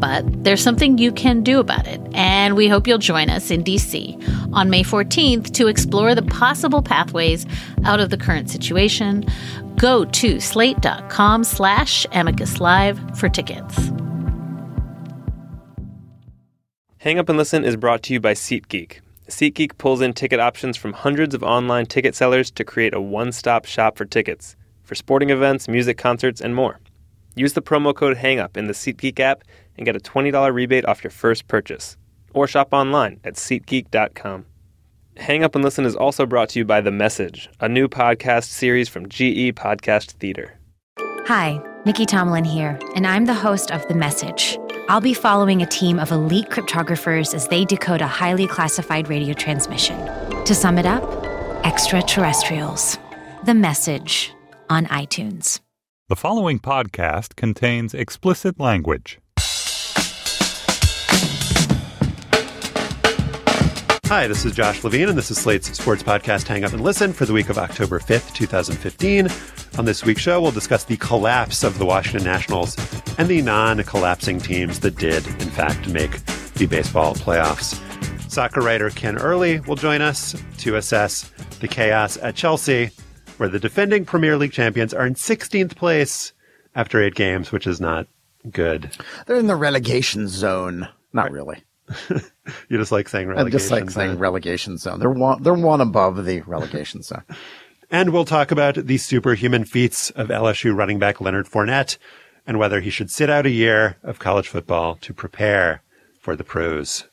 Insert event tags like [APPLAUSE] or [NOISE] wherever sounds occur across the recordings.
But there's something you can do about it, and we hope you'll join us in DC on May 14th to explore the possible pathways out of the current situation. Go to slate.com slash amicus live for tickets. Hang Up and Listen is brought to you by SeatGeek. SeatGeek pulls in ticket options from hundreds of online ticket sellers to create a one stop shop for tickets for sporting events, music concerts, and more. Use the promo code HANGUP in the SeatGeek app and get a $20 rebate off your first purchase. Or shop online at SeatGeek.com. Hang Up and Listen is also brought to you by The Message, a new podcast series from GE Podcast Theater. Hi, Nicky Tomalin here, and I'm the host of The Message. I'll be following a team of elite cryptographers as they decode a highly classified radio transmission. To sum it up, extraterrestrials. The Message on iTunes. The following podcast contains explicit language. Hi, this is Josh Levin, and this is Slate's sports podcast Hang Up and Listen for the week of October 5th, 2015. On this week's show, we'll discuss the collapse of the Washington Nationals and the non collapsing teams that did, in fact, make the baseball playoffs. Soccer writer Ken Early will join us to assess the chaos at Chelsea, where the defending Premier League champions are in 16th place after eight games, which is not good. They're in the relegation zone. Not really. [LAUGHS] You just like saying I relegation. just like saying zone. relegation zone. They're one, they're one above the relegation zone. [LAUGHS] And we'll talk about the superhuman feats of LSU running back Leonard Fournette and whether he should sit out a year of college football to prepare for the pros.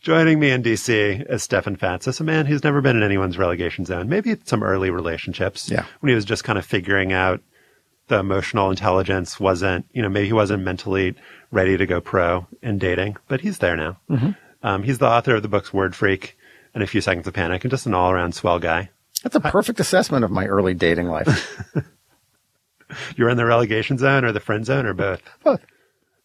Joining me in DC is Stefan Fatsis, a man who's never been in anyone's relegation zone. Maybe some early relationships. Yeah. When he was just kind of figuring out the emotional intelligence wasn't, you know, maybe he wasn't mentally ready to go pro in dating, but he's there now. Um, he's the author of the books Word Freak and A Few Seconds of Panic and just an all around swell guy. That's a perfect assessment of my early dating life. [LAUGHS] [LAUGHS] You're in the relegation zone or the friend zone or both? Both.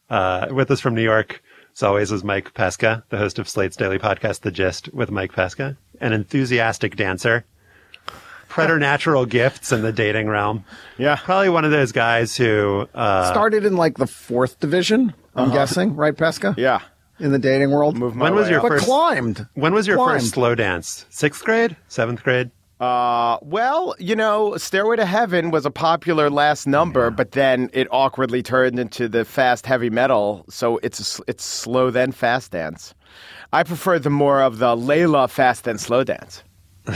Uh, with us from New York, as always, is Mike Pesca, the host of Slate's daily podcast, The Gist with Mike Pesca, an enthusiastic dancer, preternatural gifts in the dating realm. Yeah. Probably one of those guys who, uh, Started in like the fourth division, I'm guessing, right, Pesca? Yeah. In the dating world. Move my when was way your up. but first, climbed. when was your Climbed. first slow dance? Sixth grade? Seventh grade? Uh, well, you know, Stairway to Heaven was a popular last number, but then it awkwardly turned into the fast heavy metal, so it's a s it's slow then fast dance. I prefer the more of the Layla fast then slow dance. [LAUGHS]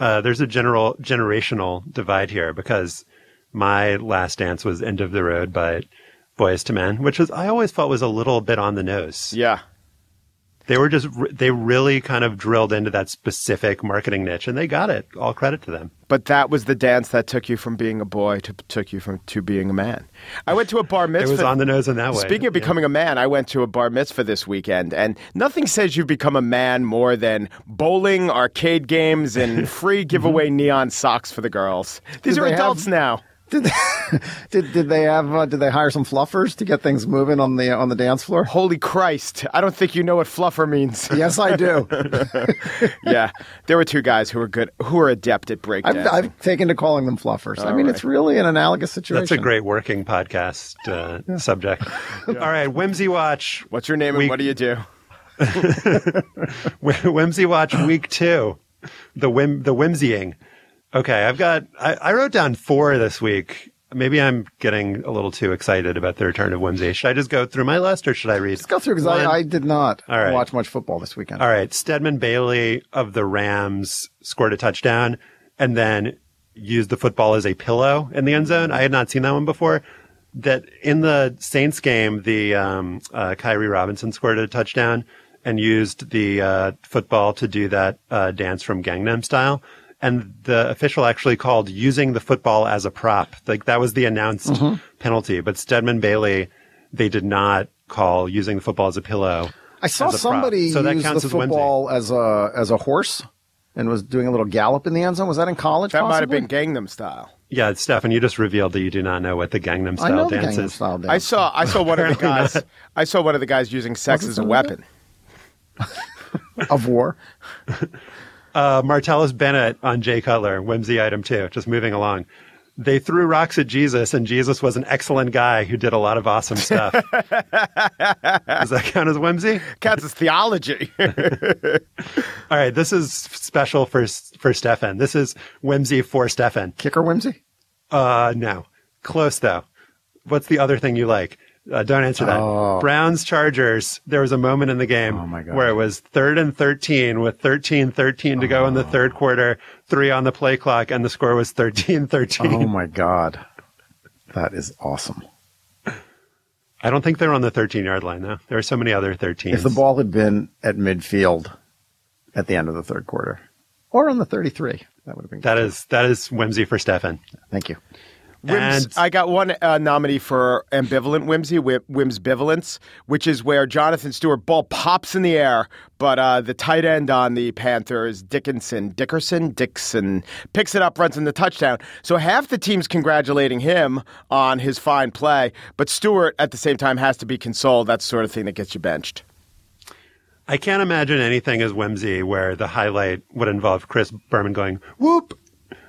uh, there's a general generational divide here because my last dance was End of the Road by Boyz II Men, which was I always felt was a little bit on the nose. Yeah. They were just they really kind of drilled into that specific marketing niche, and they got it. All credit to them. But that was the dance that took you from being a boy to took you from to being a man. I went to a bar mitzvah. [LAUGHS] It was on the nose in that way. Speaking of Yeah. becoming a man, I went to a bar mitzvah this weekend, and nothing says you've become a man more than bowling, arcade games, and [LAUGHS] free giveaway mm-hmm. neon socks for the girls. These are they have- adults now. Did they, [LAUGHS] did did they have uh, did they hire some fluffers to get things moving on the on the dance floor? Holy Christ! I don't think you know what fluffer means. [LAUGHS] Yes, I do. [LAUGHS] yeah, there were two guys who were good, who were adept at I've. I've taken to calling them fluffers. I mean, right. it's really an analogous situation. That's a great working podcast uh, subject. All right, Whimsy Watch. What's your name Week- and what do you do? Whimsy Watch Week Two. The whim, the whimsying. Okay, I've got. I, I wrote down four this week. Maybe I'm getting a little too excited about the return of whimsy. Should I just go through my list, or should I read? Let's go through because? I, I did not right. watch much football this weekend. All right. Stedman Bailey of the Rams scored a touchdown and then used the football as a pillow in the end zone. I had not seen that one before. That in the Saints game, the um, uh, Khiry Robinson scored a touchdown and used the uh, football to do that uh, dance from Gangnam Style. And the official actually called using the football as a prop. Like that was the announced Mhm. penalty. But Stedman Bailey, they did not call using the football as a pillow. I saw as a prop. somebody so that use counts the as whimsy. football as a as a horse and was doing a little gallop in the end zone. Was that in college? That might have been Gangnam Style. Yeah, Stefan, you just revealed that you do not know what the Gangnam I Style know the dance Gangnam is. Style dance. I saw I saw one of the guys. I saw one of the guys using sex Was it as a weapon. [LAUGHS] of war. [LAUGHS] Uh, Martellus Bennett on Jay Cutler, whimsy item two, just moving along. They threw rocks at Jesus, and Jesus was an excellent guy who did a lot of awesome stuff. [LAUGHS] Does that count as whimsy? Counts as theology. [LAUGHS] All right, this is special for for Stefan. This is whimsy for Stefan. Kicker whimsy? Uh, no, close though. What's the other thing you like? Uh, don't answer that. Oh. Browns Chargers. There was a moment in the game where it was third and 13 with 13 13 to go in the third quarter, three on the play clock, and the score was 13 [LAUGHS] 13. Oh my god, that is awesome. I don't think they're on the 13 yard line, though. There are so many other 13s. If the ball had been at midfield at the end of the third quarter, or on the thirty-three, that would have been. that is that is whimsy for Stefan. Thank you. Whims, And- I got one uh, nominee for ambivalent whimsy, whim, whims bivalence, which is where Jonathan Stewart ball pops in the air, but uh, the tight end on the Panthers, Dickinson, Dickerson, Dixon, picks it up, runs in the touchdown. So half the team's congratulating him on his fine play, but Stewart at the same time has to be consoled. That's the sort of thing that gets you benched. I can't imagine anything as whimsy where the highlight would involve Chris Berman going, whoop.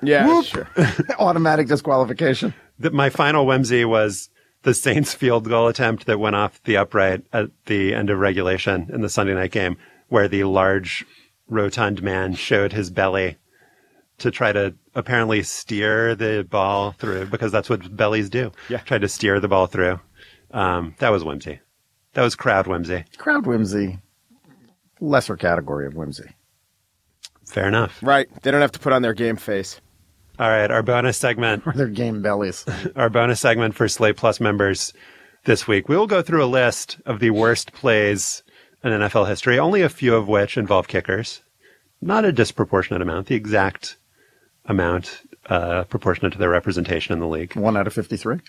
Yeah, Whoop. sure. [LAUGHS] Automatic disqualification. that my final whimsy was the Saints field goal attempt that went off the upright at the end of regulation in the Sunday night game, where the large, rotund man showed his belly to try to apparently steer the ball through because that's what bellies do. Yeah. Tried to steer the ball through. Um, that was whimsy. That was crowd whimsy. Crowd whimsy, lesser category of whimsy. Fair enough. Right. They don't have to put on their game face. All right. Our bonus segment Or [LAUGHS] their game bellies. [LAUGHS] our bonus segment for Slate Plus members this week. We will go through a list of the worst plays in NFL history, only a few of which involve kickers. Not a disproportionate amount, the exact amount uh, proportionate to their representation in the league. One out of fifty-three.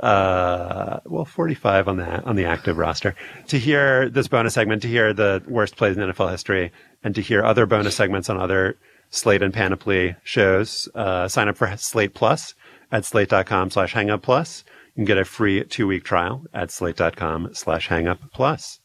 Uh, well, 45 on the on the active roster. To hear this bonus segment, to hear the worst plays in NFL history, and to hear other bonus segments on other Slate and Panoply shows, uh, sign up for Slate Plus at slate.com slash hangup plus. You can get a free two week trial at slate.com slash hangup plus.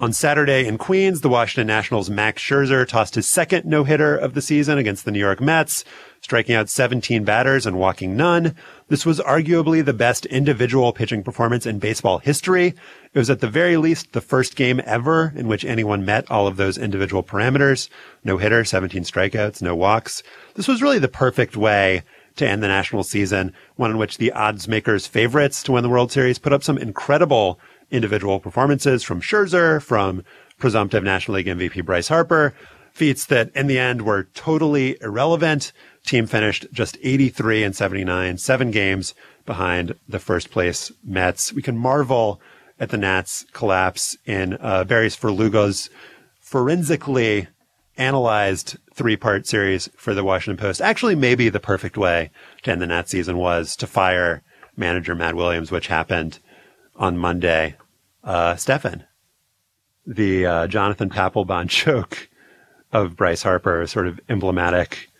On Saturday in Queens, the Washington Nationals' Max Scherzer tossed his second no-hitter of the season against the New York Mets, striking out 17 batters and walking none. This was arguably the best individual pitching performance in baseball history. It was at the very least the first game ever in which anyone met all of those individual parameters. No hitter, 17 strikeouts, no walks. This was really the perfect way to end the national season, one in which the odds makers favorites to win the World Series put up some incredible individual performances from Scherzer, from presumptive National League MVP Bryce Harper, feats that in the end were totally irrelevant. Team finished just 83 and 79, seven games behind the first place Mets. We can marvel at the Nats collapse in uh, Barry Svrluga's forensically analyzed three part series for the Washington Post. Actually, maybe the perfect way to end the Nats season was to fire manager Matt Williams, which happened on Monday. Uh, Stefan, the uh, Jonathan Papelbon [LAUGHS] choke of Bryce Harper sort of emblematic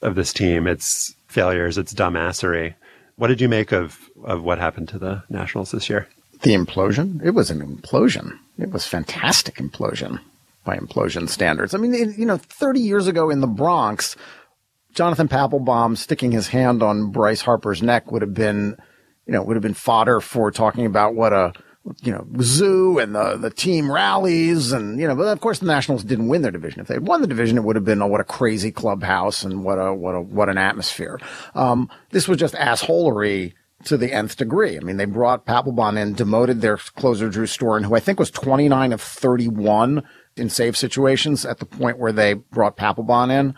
of this team, its failures, its dumbassery. What did you make of, of what happened to the Nationals this year? The implosion? It was an implosion. It was fantastic implosion by implosion standards. I mean, it, you know, 30 years ago in the Bronx, Jonathan Papelbon sticking his hand on Bryce Harper's neck would have been, you know, would have been fodder for talking about what a, you know, zoo and the, the team rallies and, you know, but of course the Nationals didn't win their division. If they had won the division, it would have been, oh, what a crazy clubhouse and what a, what a, what an atmosphere. Um, this was just assholery to the nth degree. I mean, they brought Papelbon in, demoted their closer Drew Storen, who I think was 29 of 31 in save situations at the point where they brought Papelbon in.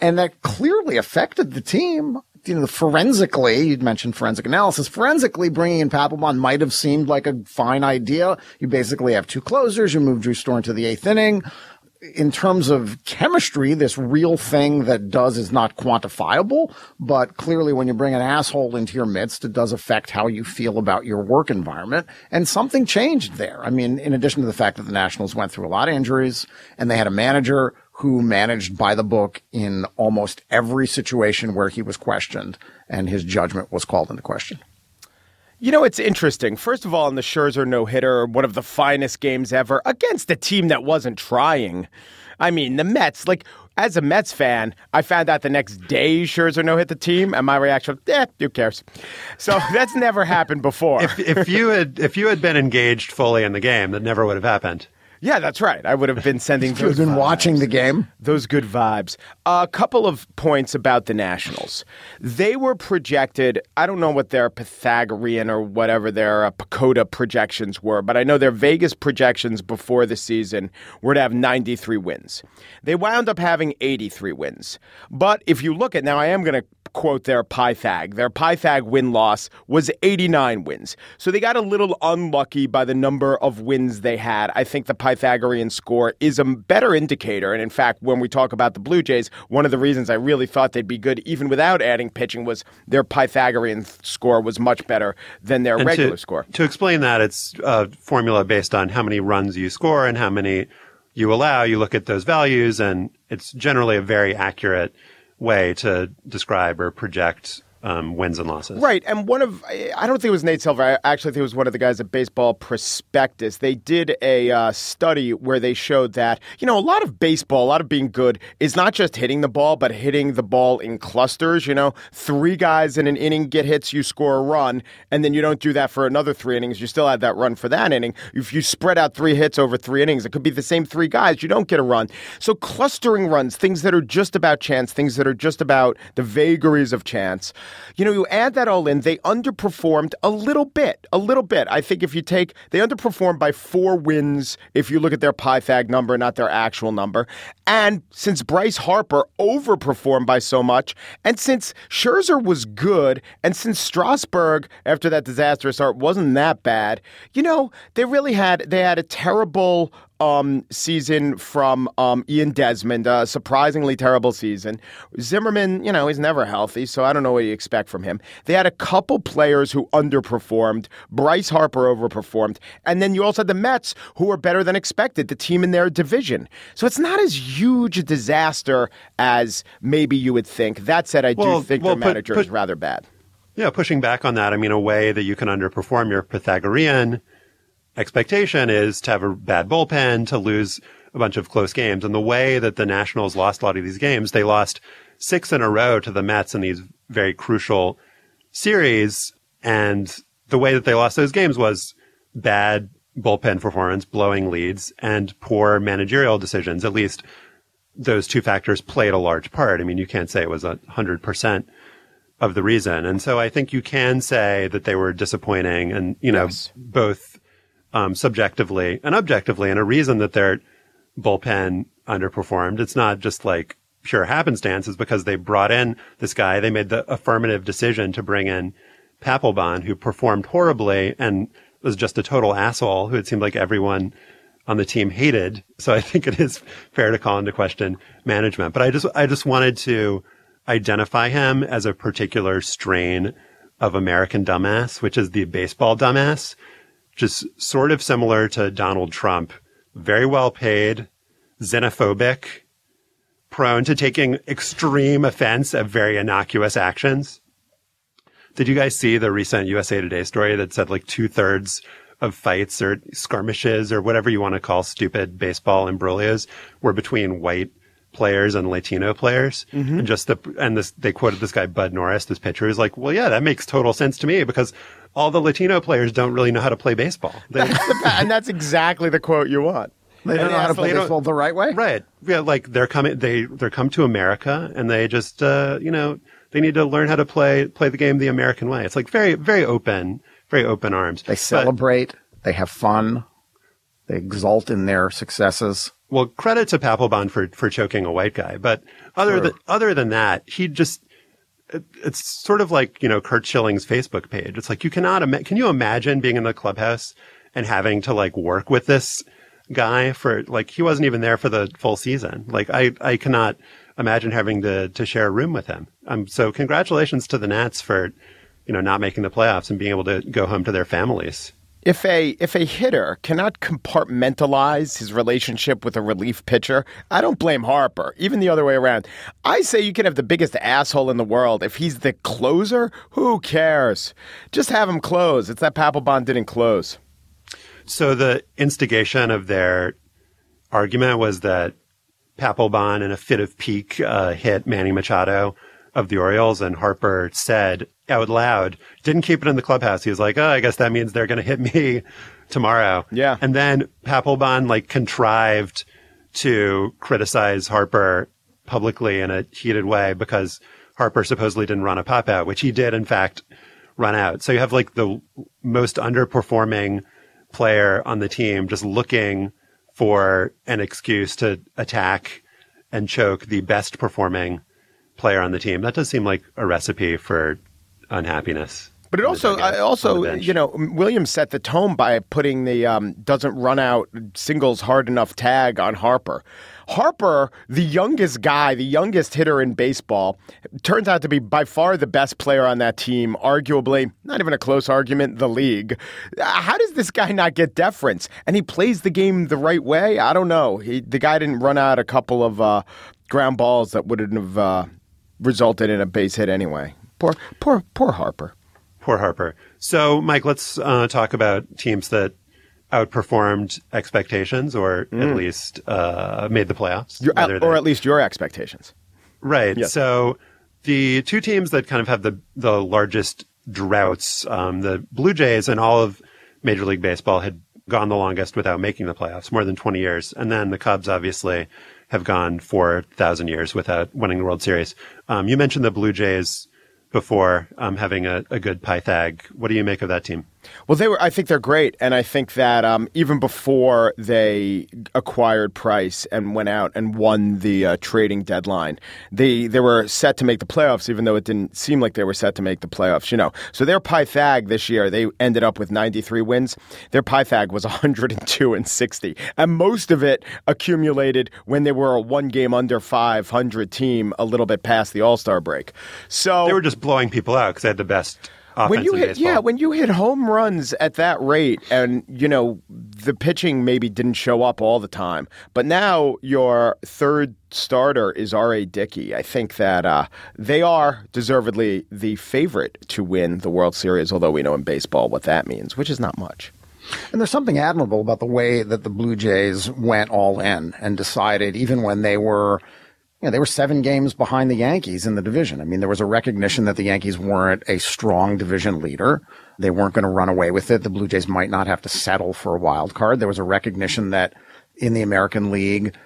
And that clearly affected the team. You know, forensically, you'd mentioned forensic analysis. Forensically, bringing in Papelbon might have seemed like a fine idea. You basically have two closers. You move Drew Storen to the eighth inning in terms of chemistry, this real thing that does is not quantifiable, but clearly when you bring an asshole into your midst, it does affect how you feel about your work environment. And something changed there. I mean, in addition to the fact that the Nationals went through a lot of injuries and they had a manager who managed by the book in almost every situation where he was questioned and his judgment was called into question. You know, it's interesting. First of all, in the Scherzer no hitter, one of the finest games ever against a team that wasn't trying. I mean, the Mets, like, as a Mets fan, I found out the next day Scherzer no hit the team, and my reaction, eh, who cares? So [LAUGHS] that's never happened before. if, if you had if you had been engaged fully in the game, that never would have happened. Yeah, that's right. I would have been sending. [LAUGHS] You've been vibes. watching the game. Those good vibes. A couple of points about the Nationals. They were projected. I don't know what their Pythagorean or whatever their uh, PECOTA projections were, but I know their Vegas projections before the season were to have 93 wins. They wound up having 83 wins. But if you look at now, I am going to quote their Pythag. Their Pythag win loss was 89 wins. So they got a little unlucky by the number of wins they had. I think the Pythagorean score is a better indicator. And in fact, when we talk about the Blue Jays, one of the reasons I really thought they'd be good even without adding pitching was their Pythagorean score was much better than their And regular to, score. To explain that, it's a formula based on how many runs you score and how many you allow. You look at those values, and it's generally a very accurate way to describe or project um, wins and losses. Right. And one of, I don't think it was Nate Silver. I actually think it was one of the guys at Baseball Prospectus. They did a uh, study where they showed that, you know, a lot of baseball, a lot of being good is not just hitting the ball, but hitting the ball in clusters. You know, three guys in an inning get hits, you score a run, and then you don't do that for another three innings. You still have that run for that inning. If you spread out three hits over three innings, it could be the same three guys. You don't get a run. So clustering runs, things that are just about chance, things that are just about the vagaries of chance. You know, you add that all in, they underperformed a little bit, a little bit. I think if you take, they underperformed by four wins if you look at their Pythag number, not their actual number. And since Bryce Harper overperformed by so much, and since Scherzer was good, and since Strasburg, after that disastrous start, wasn't that bad, you know, they really had, they had a terrible um, season from um, Ian Desmond, a surprisingly terrible season. Zimmerman, you know, he's never healthy, so I don't know what you expect from him. They had a couple players who underperformed. Bryce Harper overperformed. And then you also had the Mets, who were better than expected, the team in their division. So it's not as huge a disaster as maybe you would think. That said, I do think well, their put- manager put- is rather bad. Yeah, pushing back on that, I mean, a way that you can underperform your Pythagorean expectation is to have a bad bullpen, to lose a bunch of close games. And the way that the Nationals lost a lot of these games, they lost six in a row to the Mets in these very crucial series. And the way that they lost those games was bad bullpen performance, blowing leads, and poor managerial decisions. At least those two factors played a large part. I mean, you can't say it was a hundred percent of the reason. And so I think you can say that they were disappointing and, you know, both um, subjectively and objectively and a reason that their bullpen underperformed. It's not just like pure happenstance. It's because they brought in this guy. They made the affirmative decision to bring in Papelbon, who performed horribly and was just a total asshole who it seemed like everyone on the team hated. So I think it is fair to call into question management. But I just, I just wanted to identify him as a particular strain of American dumbass, which is the baseball dumbass, just sort of similar to Donald Trump, very well paid, xenophobic, prone to taking extreme offense at very innocuous actions. Did you guys see the recent USA Today story that said like two thirds of fights or skirmishes or whatever you want to call stupid baseball imbroglios were between white players and Latino players. Mhm. And just the, and this, they quoted this guy, Bud Norris, this pitcher, who's like, well, yeah, that makes total sense to me because all the Latino players don't really know how to play baseball. They, [LAUGHS] and that's exactly the quote you want. They don't And know how to play baseball the right way. Right. Yeah. Like they're coming, they, they're come to America and they just, uh, you know, they need to learn how to play, play the game the American way. It's like very, very open, very open arms. They celebrate. they have fun. They exult in their successes. Well, credit to Papelbon for, for choking a white guy. But other Sure. than, other than that, he just, it, it's sort of like, you know, Curt Schilling's Facebook page. It's like, you cannot, ima- can you imagine being in the clubhouse and having to like work with this guy for like, he wasn't even there for the full season. Like, I, I cannot imagine having to, to share a room with him. Um, so congratulations to the Nats for, you know, not making the playoffs and being able to go home to their families. If a if a hitter cannot compartmentalize his relationship with a relief pitcher, I don't blame Harper. Even the other way around. I say you can have the biggest asshole in the world. If he's the closer, who cares? Just have him close. It's that Papelbon didn't close. So the instigation of their argument was that Papelbon, in a fit of pique, uh, hit Manny Machado of the Orioles, and Harper said out loud, didn't keep it in the clubhouse. He was like, "Oh, I guess that means they're going to hit me [LAUGHS] tomorrow." Yeah. And then Papelbon like contrived to criticize Harper publicly in a heated way because Harper supposedly didn't run a pop out, which he did in fact run out. So you have like the most underperforming player on the team just looking for an excuse to attack and choke the best performing player on the team. That does seem like a recipe for unhappiness. But it also, I also, on the bench. you know, Williams set the tone by putting the um, doesn't run out singles hard enough tag on Harper. Harper, the youngest guy, the youngest hitter in baseball, turns out to be by far the best player on that team. Arguably, not even a close argument, the league. Uh, How does this guy not get deference? And he plays the game the right way. I don't know. He, the guy didn't run out a couple of uh, ground balls that wouldn't have uh, resulted in a base hit anyway. Poor, poor, poor Harper. Poor Harper. So, Mike, let's uh, talk about teams that outperformed expectations or at Mm. least uh, made the playoffs. Your, or than- at least your expectations. Right. Yes. So the two teams that kind of have the the largest droughts, um, the Blue Jays and all of Major League Baseball had gone the longest without making the playoffs, more than 20 years. And then the Cubs obviously have gone 4,000 years without winning the World Series. Um, you mentioned the Blue Jays before um, having a, a good Pythag. What do you make of that team? Well, they were. I think they're great, and I think that um, even before they acquired Price and went out and won the uh, trading deadline, they they were set to make the playoffs, even though it didn't seem like they were set to make the playoffs. You know, so their Pythag this year they ended up with 93 wins. Their Pythag was [LAUGHS] 102 and 60, and most of it accumulated when they were a one game under 500 team, a little bit past the All Star break. So They were just blowing people out because they had the best when you hit baseball. yeah when you hit home runs at that rate and you know the pitching maybe didn't show up all the time but now your third starter is R.A. Dickey I think that uh, they are deservedly the favorite to win the World Series although we know in baseball what that means which is not much And there's something admirable about the way that the Blue Jays went all in and decided, even when they were, you know, they were seven games behind the Yankees in the division. I mean, there was a recognition that the Yankees weren't a strong division leader. They weren't going to run away with it. The Blue Jays might not have to settle for a wild card. There was a recognition that in the American League,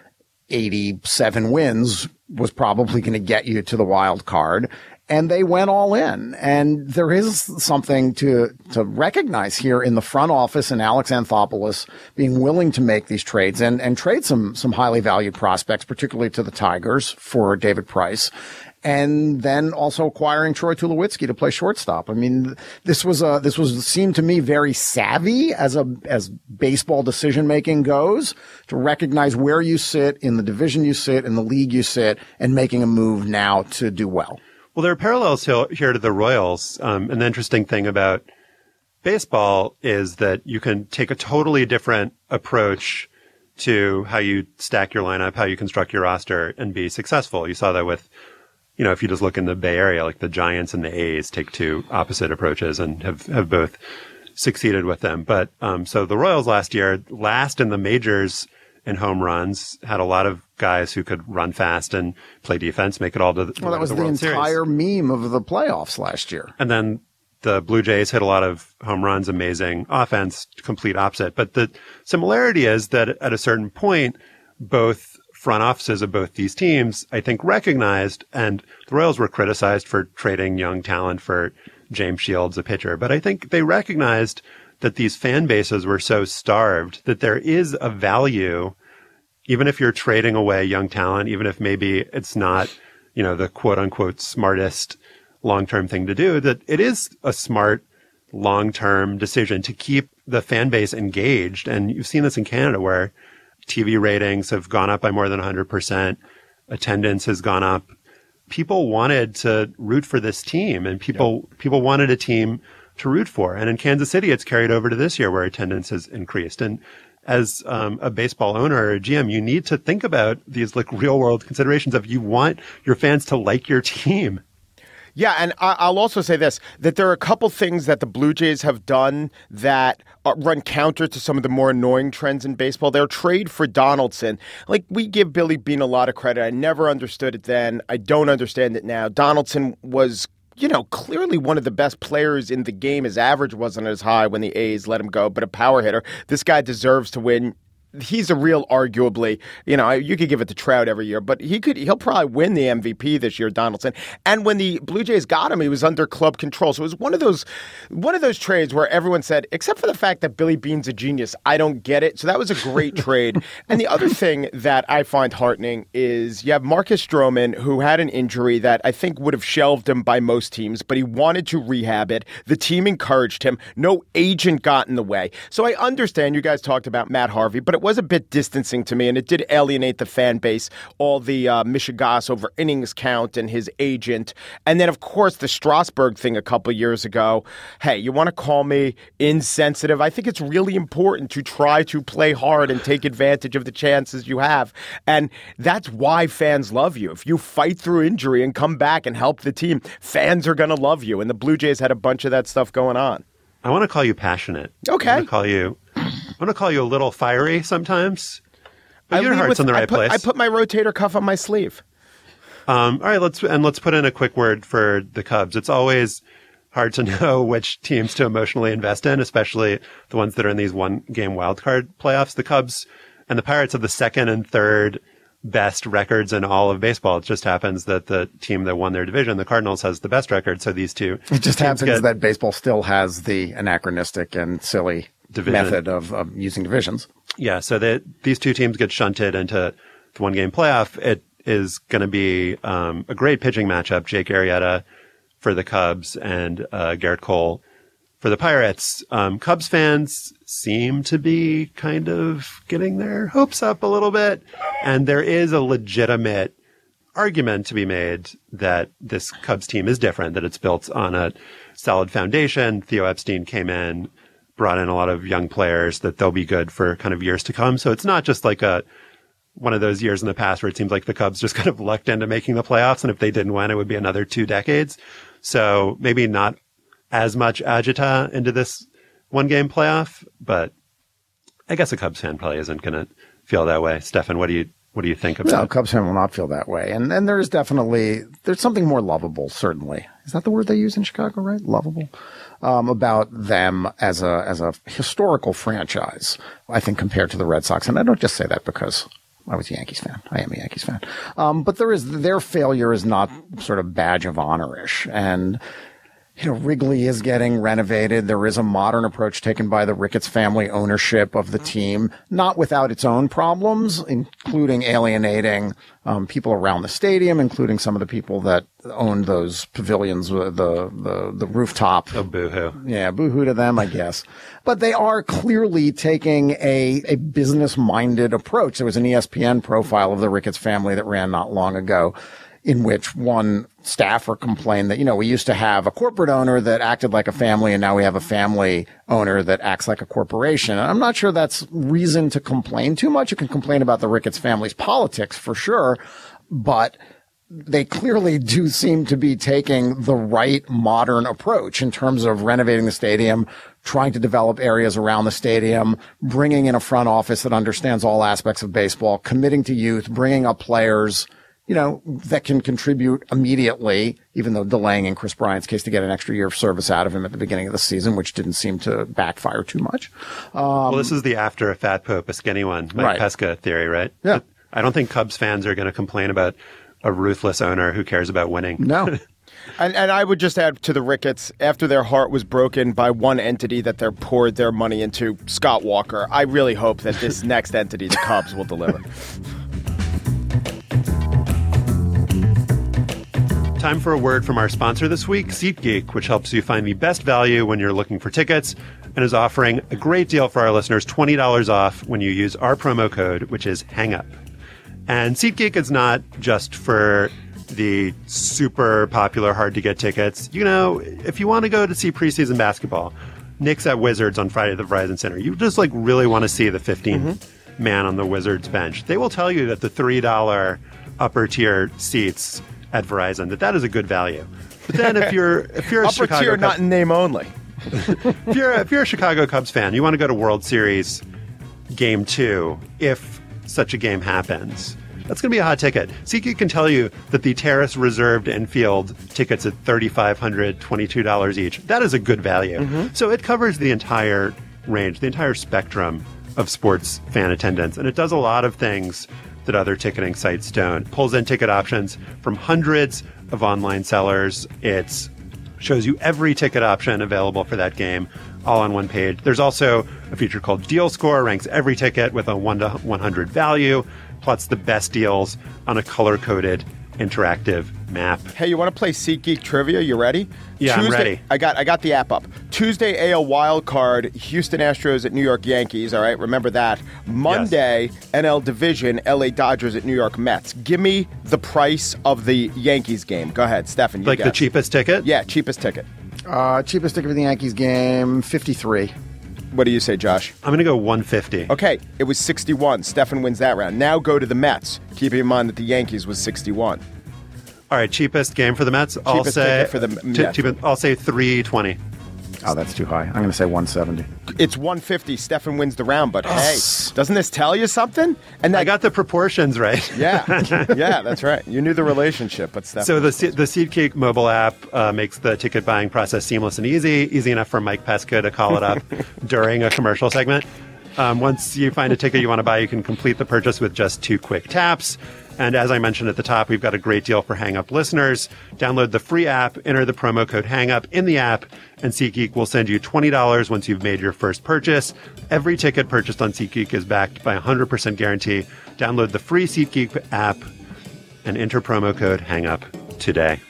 87 wins was probably going to get you to the wild card. And they went all in. And there is something to, to recognize here in the front office and Alex Anthopoulos being willing to make these trades and, and trade some, some highly valued prospects, particularly to the Tigers for David Price. And then also acquiring Troy Tulowitzki to play shortstop. I mean, this was a, this was, seemed to me very savvy as a, as baseball decision making goes to recognize where you sit in the division you sit, in the league you sit, and making a move now to do well. Well, there are parallels here to the Royals. Um, the interesting thing about baseball is that you can take a totally different approach to how you stack your lineup, how you construct your roster and be successful. You saw that with, you know, if you just look in the Bay Area, like the Giants and the A's take two opposite approaches and have, have both succeeded with them. But, um, so the Royals last year, last in the majors in home runs, had a lot of guys who could run fast and play defense, make it all to the, Well, that was the the, World Series. entire meme of the playoffs last year. And then the Blue Jays hit a lot of home runs, amazing offense, complete opposite. But the similarity is that at a certain point, both front offices of both these teams, I think, recognized, and the Royals were criticized for trading young talent for James Shields, a pitcher. But I think they recognized that these fan bases were so starved that there is a value, even if you're trading away young talent, even if maybe it's not, you know, the quote unquote smartest long term thing to do, that it is a smart long term decision to keep the fan base engaged. And you've seen this in Canada where TV ratings have gone up by more than 100%, attendance has gone up. People wanted to root for this team and people, people wanted a team to root for. And in Kansas City, it's carried over to this year where attendance has increased. And as um, a baseball owner or a GM, you need to think about these like real world considerations of you want your fans to like your [LAUGHS] team. Yeah, and I'll also say this: that there are a couple things that the Blue Jays have done that uh, run counter to some of the more annoying trends in baseball. Their trade for Donaldson, like we give Billy Beane a lot of credit. I never understood it then. I don't understand it now. Donaldson was. You know, clearly one of the best players in the game. His average wasn't as high when the A's let him go, but a power hitter. This guy deserves to win he's a real arguably you know you could give it to trout every year but he could he'll probably win the mvp this year donaldson. And when the blue jays got him he was under club control. So it was one of those one of those trades where everyone said except for the fact that billy beane's a genius i don't get it. So that was a great [LAUGHS] trade. And the other thing that i find heartening is you have marcus stroman who had an injury that i think would have shelved him by most teams but he wanted to rehab it. The team encouraged him. No agent got in the way. So i understand you guys talked about matt harvey but it was a bit distancing to me, and it did alienate the fan base. All the uh, Michigas over innings count and his agent, and then of course the Strasburg thing a couple years ago. Hey, you want to call me insensitive? I think it's really important to try to play hard and take advantage of the chances you have, and that's why fans love you. If you fight through injury and come back and help the team, fans are going to love you. And the Blue Jays had a bunch of that stuff going on. I want to call you passionate. Okay. I want to call you. I want to call you a little fiery sometimes. But I your heart's with- in the I right put- place. I put my rotator cuff on my sleeve. Um, all right, let's and let's put in a quick word for the Cubs. It's always hard to [LAUGHS] know which teams to emotionally invest in, especially the ones that are in these one game wildcard playoffs. The Cubs and the Pirates have the second and third best records in all of baseball. It just happens that the team that won their division, the Cardinals, has the best record. So these two It just happens get- that baseball still has the anachronistic and silly Division. method of, of using divisions. Yeah, so that these two teams get shunted into the one game playoff. It is going to be um, a great pitching matchup. Jake Arrieta for the Cubs and uh, Gerrit Cole for the Pirates. Um, Cubs fans seem to be kind of getting their hopes up a little bit, and there is a legitimate argument to be made that this Cubs team is different, that it's built on a solid foundation. Theo Epstein came in, brought in a lot of young players that they'll be good for kind of years to come. So it's not just like a one of those years in the past where it seems like the Cubs just [LAUGHS] kind of lucked into making the playoffs. And if they didn't win, it would be another two decades. So maybe not as much agita into this one game playoff, but I guess a Cubs fan probably isn't going to feel that way. Stefan, what do you, what do you think about No, it? Cubs fan will not feel that way. And and there's definitely there's something more lovable, certainly. Is that the word they use in Chicago, right? Lovable. Um, about them as a as a historical franchise, I think compared to the Red Sox. And I don't just say that because I was a Yankees fan. I am a Yankees fan. Um, but there is their failure is not sort of badge of honorish. And you know, Wrigley is getting renovated. There is a modern approach taken by the Ricketts family ownership of the team, not without its own problems, including alienating um, people around the stadium, including some of the people that owned those pavilions, uh, the the the rooftop. Oh, boohoo. Yeah, boohoo to them, I guess. But they are clearly taking a, a business minded approach. There was an ESPN profile of the Ricketts family that ran not long ago. In which one staffer complained that, you know, we used to have a corporate owner that acted like a family and now we have a family owner that acts like a corporation. And I'm not sure that's reason to complain too much. You can complain about the Ricketts family's politics for sure, but they clearly do seem to be taking the right modern approach in terms of renovating the stadium, trying to develop areas around the stadium, bringing in a front office that understands all aspects of baseball, committing to youth, bringing up players, you know, that can contribute immediately, even though delaying in Kris Bryant's case to get an extra year of service out of him at the beginning of the season, which didn't seem to backfire too much. Um, well, this is the after a fat pope, a skinny one, Mike Right. Pesca theory, right? Yeah. I don't think Cubs fans are going to complain about a ruthless owner who cares about winning. No. [LAUGHS] And, and I would just add to the Ricketts, after their heart was broken by one entity that they poured their money into, Scott Walker, I really hope that this [LAUGHS] next entity, the Cubs, will deliver. Time for a word from our sponsor this week, SeatGeek, which helps you find the best value when you're looking for tickets and is offering a great deal for our listeners $20 off when you use our promo code, which is HANGUP. And SeatGeek is not just for the super popular, hard to get tickets. You know, if you want to go to see preseason basketball, Knicks at Wizards on Friday at the Verizon Center, you just like really want to see the 15 mm-hmm. man on the Wizards bench. They will tell you that the $3 upper tier seats at Verizon, that that is a good value. But then if you're [LAUGHS] if you're a Upper Chicago tier, Cubs- not in name only. [LAUGHS] if you're if you're a Chicago Cubs fan, you want to go to World Series Game Two if such a game happens. That's going to be a hot ticket. SeatGeek can tell you that the terrace reserved and field tickets at $3,500, $22 each. That is a good value. Mm-hmm. So it covers the entire range, the entire spectrum of sports fan attendance. And it does a lot of things that other ticketing sites don't. Pulls in ticket options from hundreds of online sellers. It shows you every ticket option available for that game all on one page. There's also a feature called Deal Score, ranks every ticket with a 1 to 100 value, plots the best deals on a color coded interactive map. Hey, you want to play SeatGeek trivia? You ready? Yeah, I'm ready. I got I got the app up. Tuesday AL wild card, Houston Astros at New York Yankees. All right, remember that. Monday NL division, LA Dodgers at New York Mets. Give me the price of the Yankees game. Go ahead, Stefan. You Like the cheapest ticket? Yeah, cheapest ticket. Uh, cheapest ticket for the Yankees game, 53. What do you say, Josh? I'm going to go 150. Okay, it was 61. Stefan wins that round. Now go to the Mets. Keeping in mind that the Yankees was 61. All right, cheapest game for the Mets. I'll Cheapest say ticket for the- t- yeah. cheapest- I'll say 320. Oh, that's too high. I'm going to say 170. It's 150. Stefan wins the round, but hey, doesn't this tell you something? And I got the proportions right. Yeah, [LAUGHS] yeah, that's right. You knew the relationship, but Stefan. So the Se- the SeatGeek mobile app uh, makes the ticket buying process seamless and easy, easy enough for Mike Pesca to call it up [LAUGHS] during a commercial segment. Um, once you find a ticket you want to buy, you can complete the purchase with just two quick taps. And as I mentioned at the top, we've got a great deal for Hang Up listeners. Download the free app, enter the promo code HANGUP in the app, and SeatGeek will send you $20 once you've made your first purchase. Every ticket purchased on SeatGeek is backed by a 100% guarantee. Download the free SeatGeek app and enter promo code HANGUP today.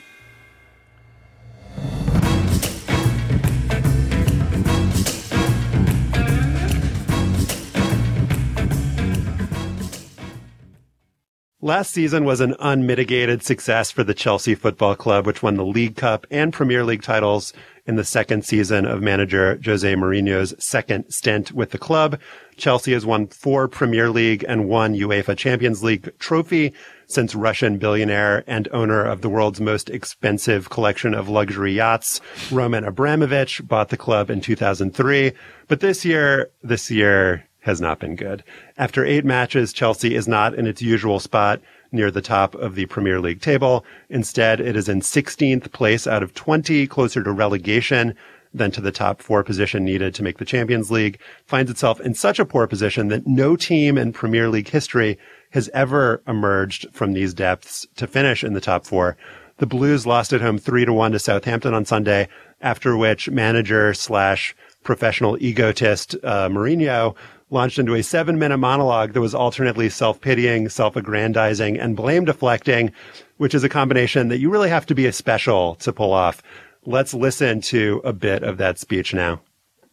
Last season was an unmitigated success for the Chelsea Football Club, which won the League Cup and Premier League titles in the second season of manager Jose Mourinho's second stint with the club. Chelsea has won four Premier League and one UEFA Champions League trophy since Russian billionaire and owner of the world's most expensive collection of luxury yachts, Roman Abramovich, bought the club in 2003. But this year, this year has not been good. After eight matches, Chelsea is not in its usual spot near the top of the Premier League table. Instead, it is in 16th place out of 20, closer to relegation than to the top four position needed to make the Champions League, finds itself in such a poor position that no team in Premier League history has ever emerged from these depths to finish in the top four. The Blues lost at home three to one to Southampton on Sunday, after which manager slash professional egotist uh, Mourinho launched into a seven minute monologue that was alternately self pitying, self aggrandizing, and blame deflecting, which is a combination that you really have to be a special to pull off. Let's listen to a bit of that speech now.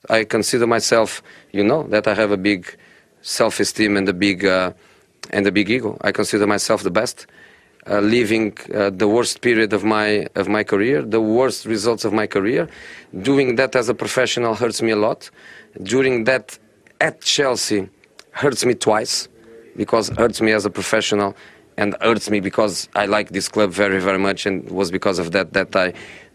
I consider myself, you know, that I have a big self-esteem and a big uh, and a big ego. I consider myself the best, uh, living uh, the worst period of my of my career, the worst results of my career. Doing that as a professional hurts me a lot. During that at Chelsea hurts me twice because hurts me as a professional and hurts me because I like this club very very much and it was because of that that I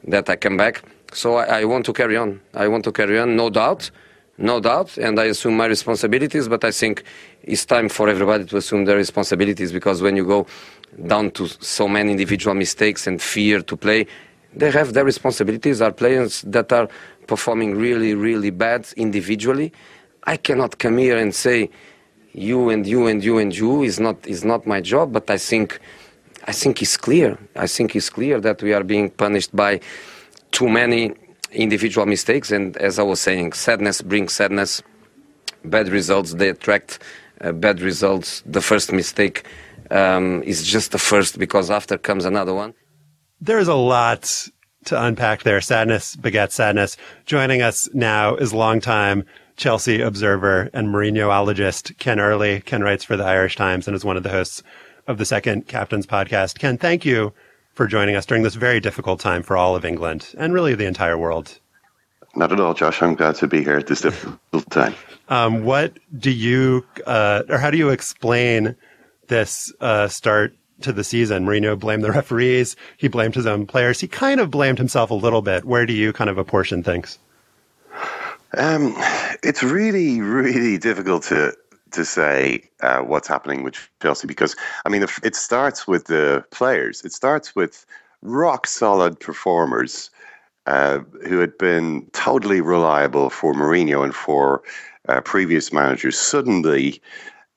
that I come back. So I, I want to carry on. I want to carry on, no doubt no doubt, and I assume my responsibilities, but I think it's time for everybody to assume their responsibilities because when you go down to so many individual mistakes and fear to play, they have their responsibilities. Are players that are performing really, really bad individually. I cannot come here and say you and you and you and you is not is not my job, but I think I think it's clear. I think it's clear that we are being punished by too many individual mistakes. And as I was saying, sadness brings sadness. Bad results, they attract uh, bad results. The first mistake um, is just the first because after comes another one. There's a lot to unpack there. Sadness begets sadness. Joining us now is longtime Chelsea observer and Mourinhoologist Ken Early. Ken writes for the Irish Times and is one of the hosts of the Second Captains podcast. Ken, thank you for joining us during this very difficult time for all of England and really the entire world. Not at all, Josh. I'm glad to be here at this difficult time. Um, what do you, uh, or how do you explain this uh, start to the season? Mourinho blamed the referees. He blamed his own players. He kind of blamed himself a little bit. Where do you kind of apportion things? Um, it's really, really difficult to to say uh, what's happening with Chelsea because I mean it starts with the players. It starts with rock solid performers uh, who had been totally reliable for Mourinho and for uh, previous managers. Suddenly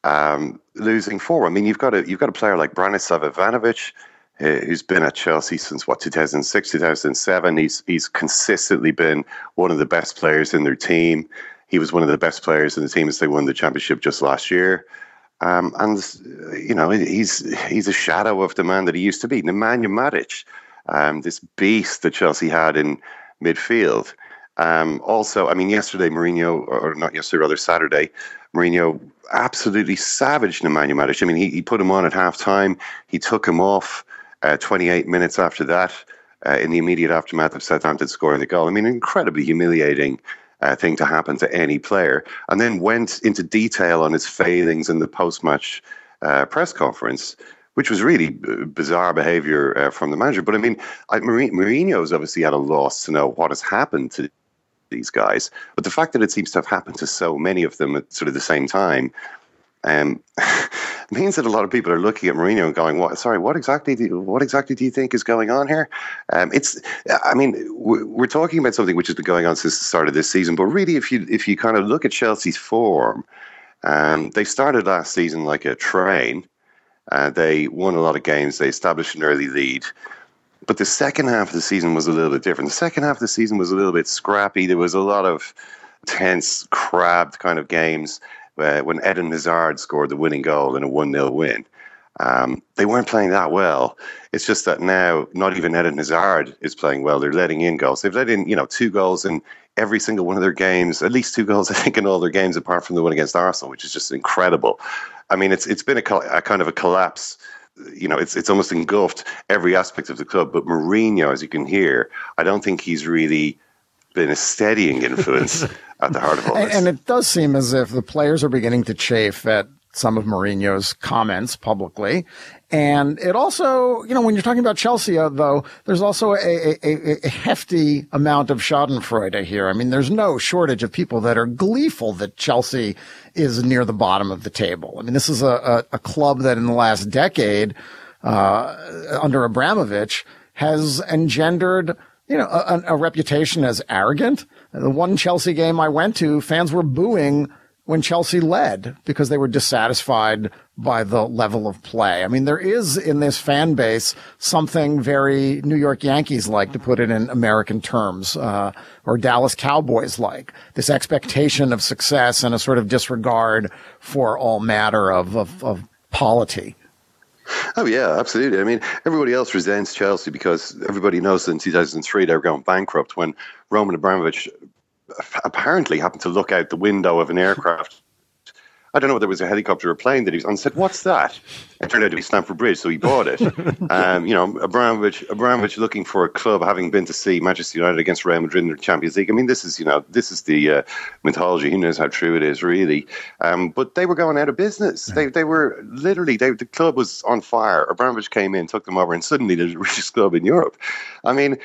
um, losing form. I mean you've got a you've got a player like Branislav Ivanovic. Who's been at Chelsea since what 2006 2007 he's he's consistently been one of the best players in their team he was one of the best players in the team as they won the championship just last year. Um, and you know he's he's a shadow of the man that he used to be, Nemanja Matic, um, this beast that Chelsea had in midfield. Um, also, I mean, yesterday Mourinho, or not yesterday, rather Saturday, Mourinho absolutely savaged Nemanja Matic. I mean, he, he put him on at half time. He took him off uh, 28 minutes after that uh, in the immediate aftermath of Southampton scoring the goal. I mean, an incredibly humiliating uh, thing to happen to any player, and then went into detail on his failings in the post match uh, press conference. Which was really bizarre behaviour uh, from the manager. But I mean, I, Mourinho's obviously at a loss to know what has happened to these guys. But the fact that it seems to have happened to so many of them at sort of the same time um, [LAUGHS] means that a lot of people are looking at Mourinho and going, "What? Sorry, what exactly? Do you, what exactly do you think is going on here?" Um, it's, I mean, we're talking about something which has been going on since the start of this season. But really, if you if you kind of look at Chelsea's form, um, they started last season like a train. Uh, they won a lot of games. They established an early lead. But the second half of the season was a little bit different. The second half of the season was a little bit scrappy. There was a lot of tense, crabbed kind of games uh, when Eden Hazard scored the winning goal in a 1 0 win. Um, they weren't playing that well. It's just that now, not even Eden Hazard is playing well. They're letting in goals. They've let in, you know, two goals in every single one of their games. At least two goals, [LAUGHS] I think, in all their games, apart from the one against Arsenal, which is just incredible. I mean, it's it's been a, a kind of a collapse. You know, it's it's almost engulfed every aspect of the club. But Mourinho, as you can hear, I don't think he's really been a steadying influence [LAUGHS] at the heart of all this. And, and it does seem as if the players are beginning to chafe at some of Mourinho's comments publicly. And it also, you know, when you're talking about Chelsea, uh, though, there's also a, a, a, hefty amount of Schadenfreude here. I mean, there's no shortage of people that are gleeful that Chelsea is near the bottom of the table. I mean, this is a, a, a club that in the last decade, uh, under Abramovich has engendered you know, a, a, reputation as arrogant. The one Chelsea game I went to, fans were booing when Chelsea led because they were dissatisfied by the level of play. I mean, there is in this fan base something very New York Yankees like, to put it in American terms, uh, or Dallas Cowboys like. This expectation of success and a sort of disregard for all matter of, of, of polity. Oh yeah, absolutely. I mean, everybody else resents Chelsea because everybody knows that in 2003 they were going bankrupt when Roman Abramovich apparently happened to look out the window of an aircraft. I don't know whether it was a helicopter or a plane that he was on. Said, "What's that?" It turned out to be Stamford Bridge, so he bought it. [LAUGHS] um, you know, Abramovich, Abramovich looking for a club, having been to see Manchester United against Real Madrid in the Champions League. I mean, this is you know, this is the uh, mythology. Who knows how true it is, really? Um, but they were going out of business. They they were literally they, the club was on fire. Abramovich came in, took them over, and suddenly they're the richest club in Europe. I mean,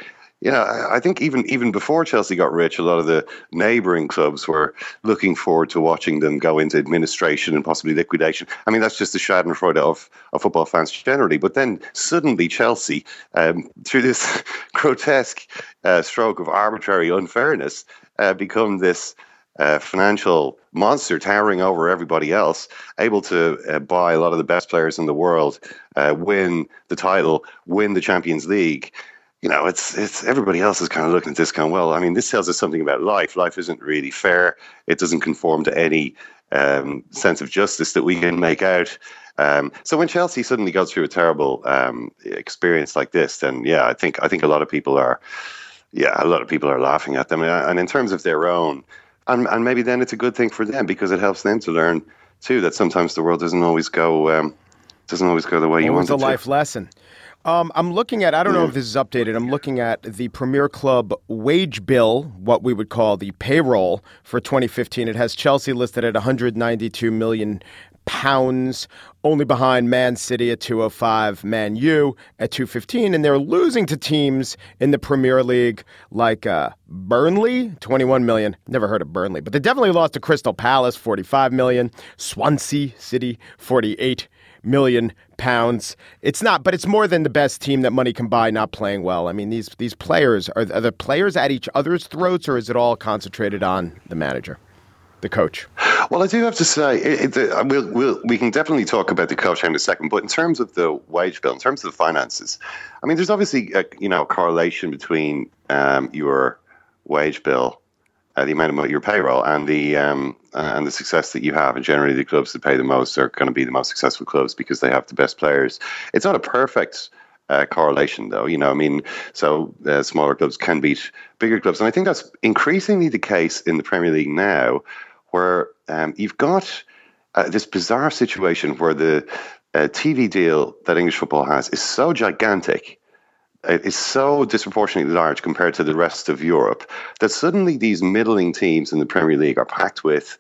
know, I think even even before Chelsea got rich, a lot of the neighbouring clubs were looking forward to watching them go into administration and possibly liquidation. I mean, that's just the Schadenfreude of, of football fans generally. But then suddenly Chelsea, um, through this [LAUGHS] grotesque uh, stroke of arbitrary unfairness, uh, become this uh, financial monster towering over everybody else, able to uh, buy a lot of the best players in the world, uh, win the title, win the Champions League you know, it's it's everybody else is kind of looking at this going, well, I mean, this tells us something about life. Life isn't really fair. It doesn't conform to any um, sense of justice that we can make out. Um, so when Chelsea suddenly goes through a terrible um, experience like this, then yeah, I think I think a lot of people are, yeah, a lot of people are laughing at them. And in terms of their own, and, and maybe then it's a good thing for them because it helps them to learn too that sometimes the world doesn't always go um, doesn't always go the way what you want was it a to. life lesson? Um, I'm looking at, I don't know if this is updated. I'm looking at the Premier Club wage bill, what we would call the payroll for 2015. It has Chelsea listed at 192 million pounds, only behind Man City at 205, Man U at 215, and they're losing to teams in the Premier League like uh, Burnley, 21 million. Never heard of Burnley, but they definitely lost to Crystal Palace, 45 million, Swansea City, 48 million pounds. It's not, but it's more than the best team that money can buy not playing well. I mean, these these players are, are the players at each other's throats, or is it all concentrated on the manager, the coach? Well, I do have to say, it, it, uh, we'll, we'll, we can definitely talk about the coach in a second. But in terms of the wage bill, in terms of the finances, I mean, there's obviously a, you know a correlation between um, your wage bill, uh, the amount of money, your payroll, and the um, uh, and the success that you have. And generally, the clubs that pay the most are going to be the most successful clubs because they have the best players. It's not a perfect. Uh, correlation, though, you know, I mean, so uh, smaller clubs can beat bigger clubs, and I think that's increasingly the case in the Premier League now, where um, you've got uh, this bizarre situation where the uh, TV deal that English football has is so gigantic, is so disproportionately large compared to the rest of Europe that suddenly these middling teams in the Premier League are packed with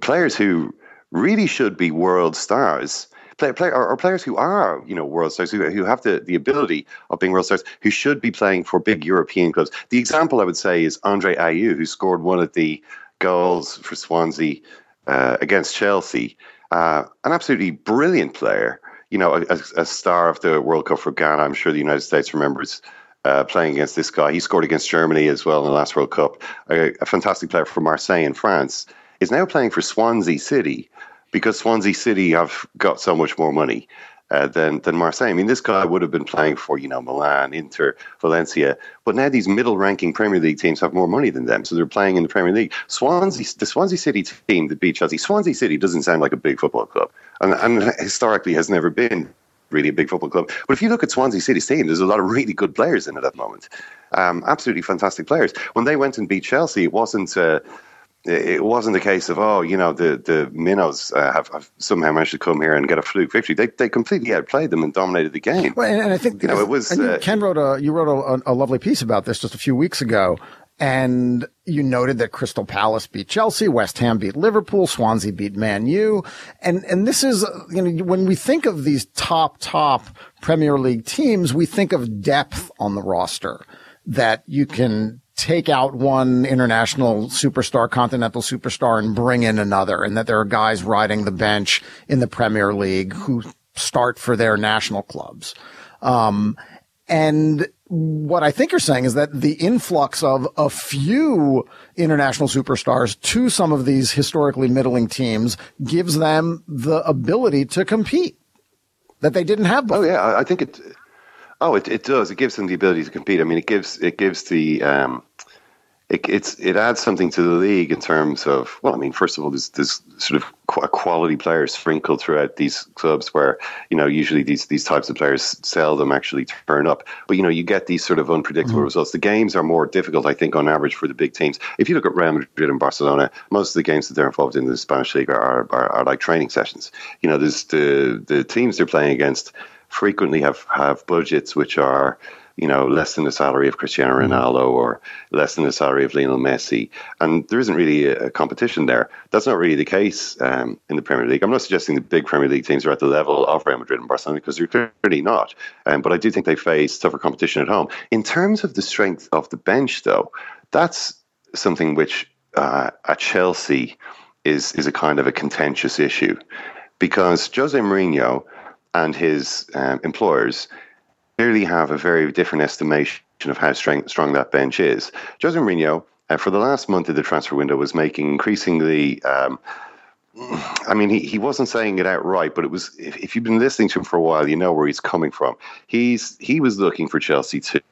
players who really should be world stars. Play, play, or, or players who are, you know, world stars, who, who have the, the ability of being world stars, who should be playing for big European clubs. The example I would say is Andre Ayew, who scored one of the goals for Swansea uh, against Chelsea. Uh, an absolutely brilliant player, you know, a, a, star of the World Cup for Ghana. I'm sure the United States remembers uh, playing against this guy. He scored against Germany as well in the last World Cup. A, a fantastic player for Marseille in France is now playing for Swansea City because Swansea City have got so much more money. Uh, than than Marseille. I mean, this guy would have been playing for you know Milan, Inter, Valencia, but now these middle-ranking Premier League teams have more money than them, so they're playing in the Premier League. Swansea, the Swansea City team that beat Chelsea. Swansea City doesn't sound like a big football club, and, and historically has never been really a big football club. But if you look at Swansea City's team, there's a lot of really good players in it at the moment. Um, absolutely fantastic players. When they went and beat Chelsea, it wasn't. Uh, it wasn't a case of oh you know the the minnows uh, have, have, somehow managed to come here and get a fluke victory. They they completely outplayed them and dominated the game. Well, and, and I think you know it was. Uh, Ken wrote a you wrote a, a, lovely piece about this just a few weeks ago. And you noted that Crystal Palace beat Chelsea, West Ham beat Liverpool, Swansea beat Man U. And, and this is, you know, when we think of these top, top Premier League teams, we think of depth on the roster that you can take out one international superstar, continental superstar and bring in another and that there are guys riding the bench in the Premier League who start for their national clubs. Um, and what I think you're saying is that the influx of a few international superstars to some of these historically middling teams gives them the ability to compete that they didn't have before. Oh yeah, I think it. Oh, it, it does. It gives them the ability to compete. I mean, it gives it gives the um, it, it's it adds something to the league in terms of well, I mean, first of all, there's, there's sort of qu- quality players sprinkled throughout these clubs where you know usually these these types of players seldom actually turn up, but you know you get these sort of unpredictable mm-hmm. results. The games are more difficult, I think, on average for the big teams. If you look at Real Madrid and Barcelona, most of the games that they're involved in the Spanish league are are, are like training sessions. You know, there's the the teams they're playing against frequently have have budgets which are you know, less than the salary of Cristiano mm-hmm. Ronaldo or less than the salary of Lionel Messi. And there isn't really a, competition there. That's not really the case um, in the Premier League. I'm not suggesting the big Premier League teams are at the level of Real Madrid and Barcelona because they're clearly not. Um, but I do think they face tougher competition at home. In terms of the strength of the bench, though, that's something which uh, at Chelsea is is a kind of a contentious issue because Jose Mourinho and his um, employers clearly have a very different estimation of how strong, strong that bench is. Jose Mourinho, uh, for the last month of the transfer window, was making increasingly. Um, [CLEARS THROAT] I mean, he, he wasn't saying it outright, but it was. If, if, you've been listening to him for a while, you know where he's coming from. He's he was looking for Chelsea to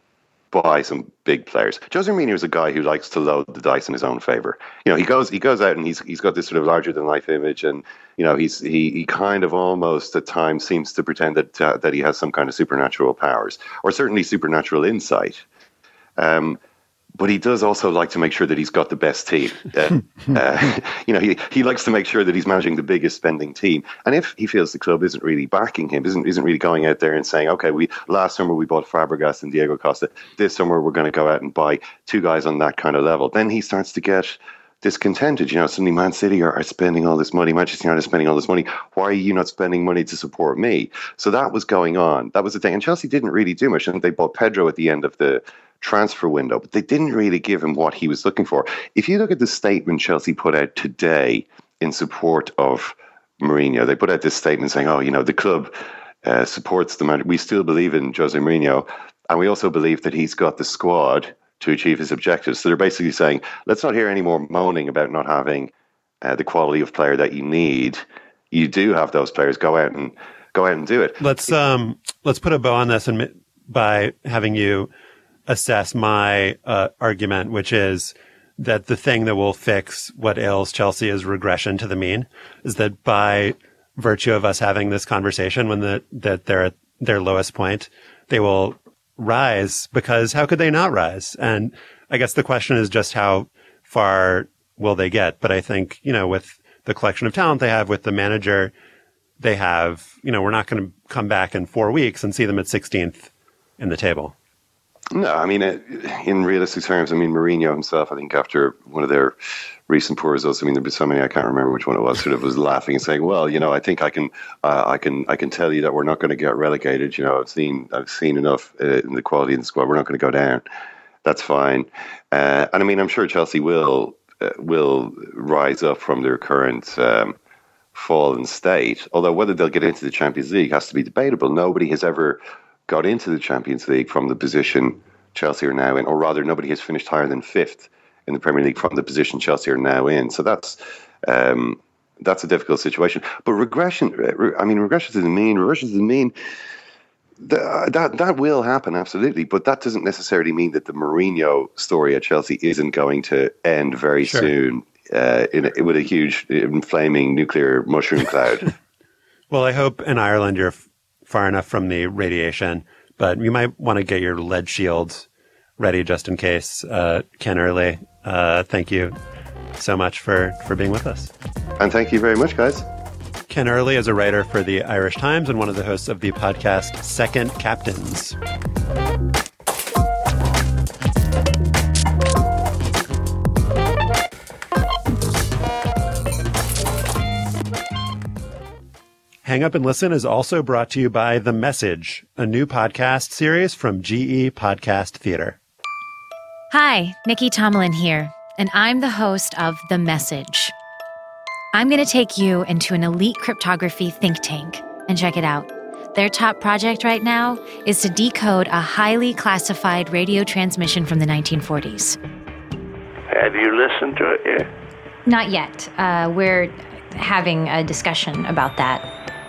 buy some big players. Jose Mourinho is a guy who likes to load the dice in his own favor. You know, he goes he goes out and he's he's got this sort of larger than life image, and you know he's he he kind of almost at times seems to pretend that uh, that he has some kind of supernatural powers or certainly supernatural insight. Um, but he does also like to make sure that he's got the best team. Uh, [LAUGHS] uh, you know, he, he likes to make sure that he's managing the biggest spending team. And if he feels the club isn't really backing him, isn't isn't really going out there and saying, okay, we last summer we bought Fabregas and Diego Costa, this summer we're going to go out and buy two guys on that kind of level, then he starts to get discontented. You know, suddenly Man City are, are spending all this money, Manchester United is spending all this money. Why are you not spending money to support me? So that was going on. That was the thing. And Chelsea didn't really do much. And they bought Pedro at the end of the transfer window, but they didn't really give him what he was looking for. If you look at the statement Chelsea put out today in support of Mourinho, they put out this statement saying, "Oh, you know, the club uh, supports the man. We still believe in Jose Mourinho, and we also believe that he's got the squad to achieve his objectives." So they're basically saying, "Let's not hear any more moaning about not having uh, the quality of player that you need. You do have those players. Go out and." Go out and do it. Let's um let's put a bow on this and by having you assess my uh, argument, which is that the thing that will fix what ails Chelsea is regression to the mean. Is that by virtue of us having this conversation when the, that they're at their lowest point, they will rise because how could they not rise? And I guess the question is just how far will they get? But I think, you know, with the collection of talent they have with the manager, they have, you know, we're not going to come back in four weeks and see them at 16th in the table. No, I mean, in realistic terms, I mean, Mourinho himself, I think after one of their recent poor results, I mean, there was so many I can't remember which one it was. Sort of was laughing and saying, "Well, you know, I think I can, uh, I can, I can tell you that we're not going to get relegated. You know, I've seen, I've seen enough uh, in the quality of the squad. We're not going to go down. That's fine. Uh, and I mean, I'm sure Chelsea will uh, will rise up from their current." Um, fallen state. Although whether they'll get into the Champions League has to be debatable. Nobody has ever got into the Champions League from the position Chelsea are now in, or rather, nobody has finished higher than fifth in the Premier League from the position Chelsea are now in. So that's um, that's a difficult situation. But regression, I mean, regression to the mean, regression to the mean. That that will happen absolutely, but that doesn't necessarily mean that the Mourinho story at Chelsea isn't going to end very sure. soon uh, in, with a huge, inflaming nuclear mushroom cloud. [LAUGHS] well, I hope in Ireland you're far enough from the radiation, but you might want to get your lead shields ready just in case. Uh, Ken Early, uh, thank you so much for, for being with us. And thank you very much, guys. Ken Early is a writer for the Irish Times and one of the hosts of the podcast Second Captains. Hang Up and Listen is also brought to you by The Message, a new podcast series from GE Podcast Theater. Hi, Nicky Tomalin here, and I'm the host of The Message. I'm going to take you into an elite cryptography think tank and check it out. Their top project right now is to decode a highly classified radio transmission from the 1940s. Have you listened to it yet? Not yet. Uh, we're having a discussion about that.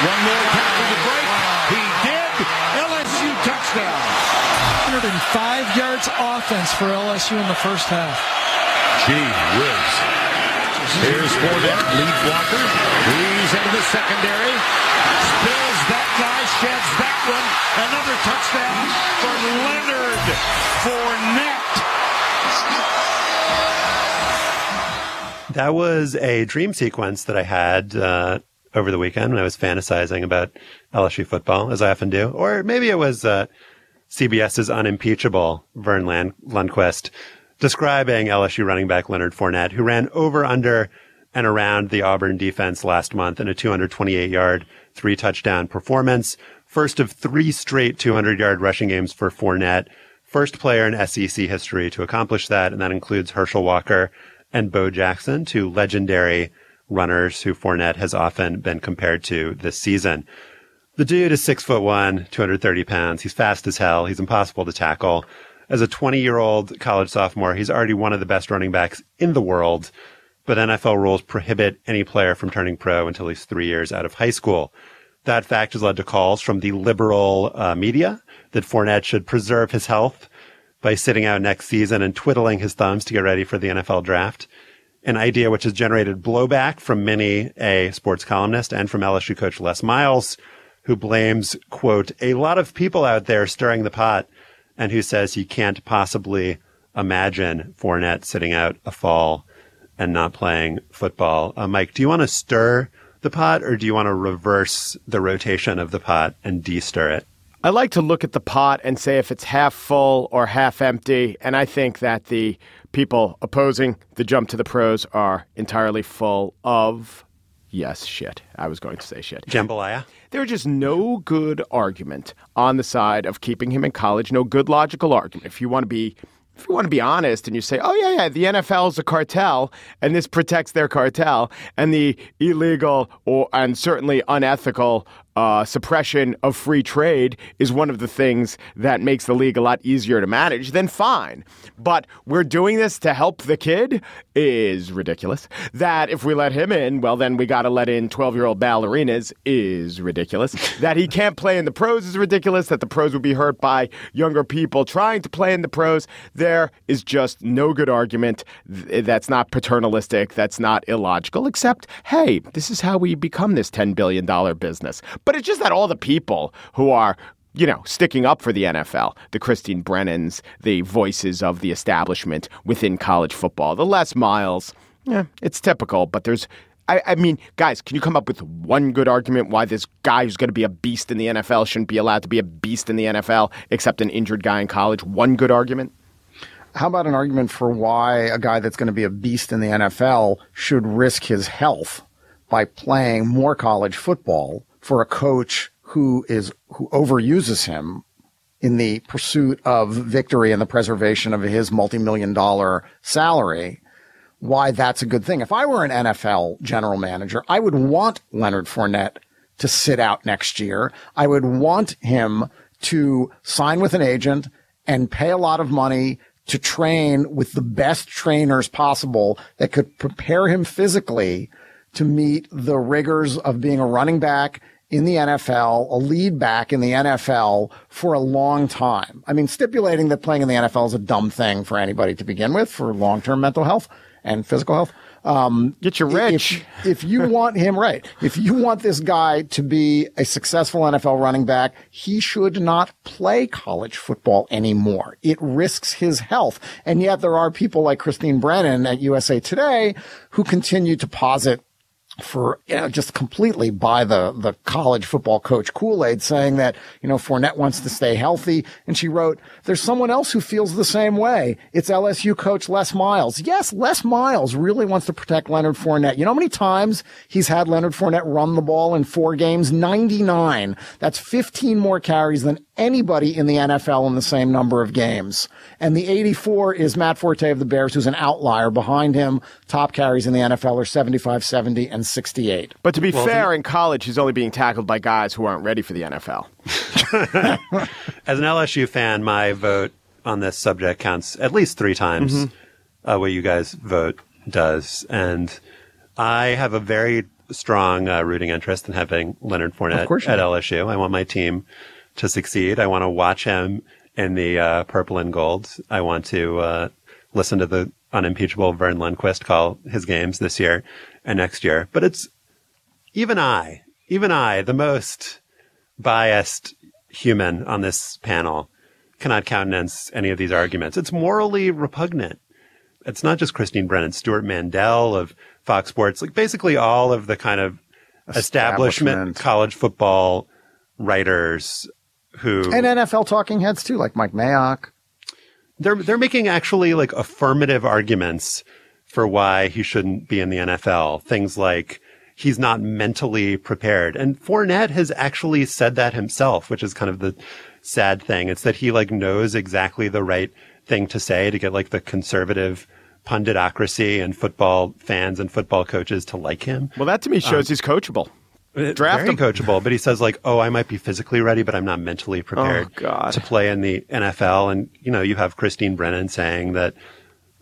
One more pass to the break. He did. LSU touchdown. 105 yards offense for LSU in the first half. Gee whiz. Here's Fournette, lead blocker. He's into the secondary. Spills that guy, sheds that one. Another touchdown for Leonard Fournette. That was a dream sequence that I had uh, over the weekend when I was fantasizing about LSU football, as I often do. Or maybe it was uh, CBS's unimpeachable Vern Land- Lundquist describing LSU running back Leonard Fournette, who ran over, under, and around the Auburn defense last month in a 228 yard, three touchdown performance. First of three straight 200 yard rushing games for Fournette. First player in SEC history to accomplish that, and that includes Herschel Walker and Bo Jackson, two legendary runners who Fournette has often been compared to this season. The dude is six foot one, 230 pounds. He's fast as hell. He's impossible to tackle. As a 20 year old college sophomore, he's already one of the best running backs in the world, but NFL rules prohibit any player from turning pro until he's three years out of high school. That fact has led to calls from the liberal uh, media that Fournette should preserve his health by sitting out next season and twiddling his thumbs to get ready for the NFL draft. An idea which has generated blowback from many a sports columnist and from LSU coach Les Miles, who blames, quote, a lot of people out there stirring the pot and who says he can't possibly imagine Fournette sitting out a fall and not playing football. Uh, Mike, do you want to stir the pot or do you want to reverse the rotation of the pot and de-stir it? I like to look at the pot and say if it's half full or half empty. And I think that the people opposing the jump to the pros are entirely full of, yes, shit. I was going to say shit. Jambalaya? There was just no good argument on the side of keeping him in college, no good logical argument. If you want to be if you want to be honest and you say, oh, yeah, yeah, the NFL is a cartel and this protects their cartel, and the illegal or and certainly unethical uh, suppression of free trade is one of the things that makes the league a lot easier to manage, then fine. But we're doing this to help the kid is ridiculous. That if we let him in, well, then we got to let in 12 year old ballerinas is ridiculous. that he can't play in the pros is ridiculous. That the pros would be hurt by younger people trying to play in the pros. There is just no good argument. That's not paternalistic. That's not illogical, except, hey, this is how we become this $10 billion business. But it's just that all the people who are you know, sticking up for the NFL, the Christine Brennans, the voices of the establishment within college football, the Les Miles. Yeah, it's typical, but there's I, I, mean, guys, can you come up with one good argument why this guy who's going to be a beast in the NFL shouldn't be allowed to be a beast in the NFL, except an injured guy in college? One good argument? How about an argument for why a guy that's going to be a beast in the NFL should risk his health by playing more college football for a coach who is who overuses him in the pursuit of victory and the preservation of his multi-million dollar salary why that's a good thing. If I were an NFL general manager, I would want Leonard Fournette to sit out next year. I would want him to sign with an agent and pay a lot of money to train with the best trainers possible that could prepare him physically to meet the rigors of being a running back in the NFL, a lead back in the NFL for a long time. I mean, stipulating that playing in the NFL is a dumb thing for anybody to begin with for long-term mental health and physical health. Um, Get your rich. If, if you want him right, if you want this guy to be a successful NFL running back, he should not play college football anymore. It risks his health. And yet there are people like Christine Brennan at USA Today who continue to posit for you know just completely buy the the college football coach Kool Aid, saying that you know Fournette wants to stay healthy, and she wrote, "There's someone else who feels the same way. It's LSU coach Les Miles. Yes, Les Miles really wants to protect Leonard Fournette. You know how many times he's had Leonard Fournette run the ball in four games? Ninety nine. That's fifteen more carries than anybody in the NFL in the same number of games. And the 84 is Matt Forte of the Bears, who's an outlier. Behind him, top carries in the NFL are 75, 70, and 68. But to be Well, fair, in college, he's only being tackled by guys who aren't ready for the NFL. [LAUGHS] As an LSU fan, my vote on this subject counts at least three times Mhm. uh, what you guys vote does. And I have a very strong uh, rooting interest in having Leonard Fournette Of course you at do. LSU. I want my team to succeed. I want to watch him in the uh, purple and gold. I want to uh, listen to the unimpeachable Vern Lundquist call his games this year and next year. But it's even I, even I, the most biased human on this panel, cannot countenance any of these arguments. It's morally repugnant. It's not just Christine Brennan, Stewart Mandel of Fox Sports, like basically all of the kind of establishment, Establishment. college football writers who And NFL talking heads too, like Mike Mayock. they're they're making actually like affirmative arguments for why he shouldn't be in the NFL. Things like he's not mentally prepared. And Fournette has actually said that himself, which is kind of the sad thing. It's that he like knows exactly the right thing to say to get like the conservative punditocracy and football fans and football coaches to like him. Well, that to me shows Um, he's coachable. Draft very him. coachable, but he says like, "Oh, I might be physically ready, but I'm not mentally prepared Oh, to play in the NFL." And you know, you have Christine Brennan saying that,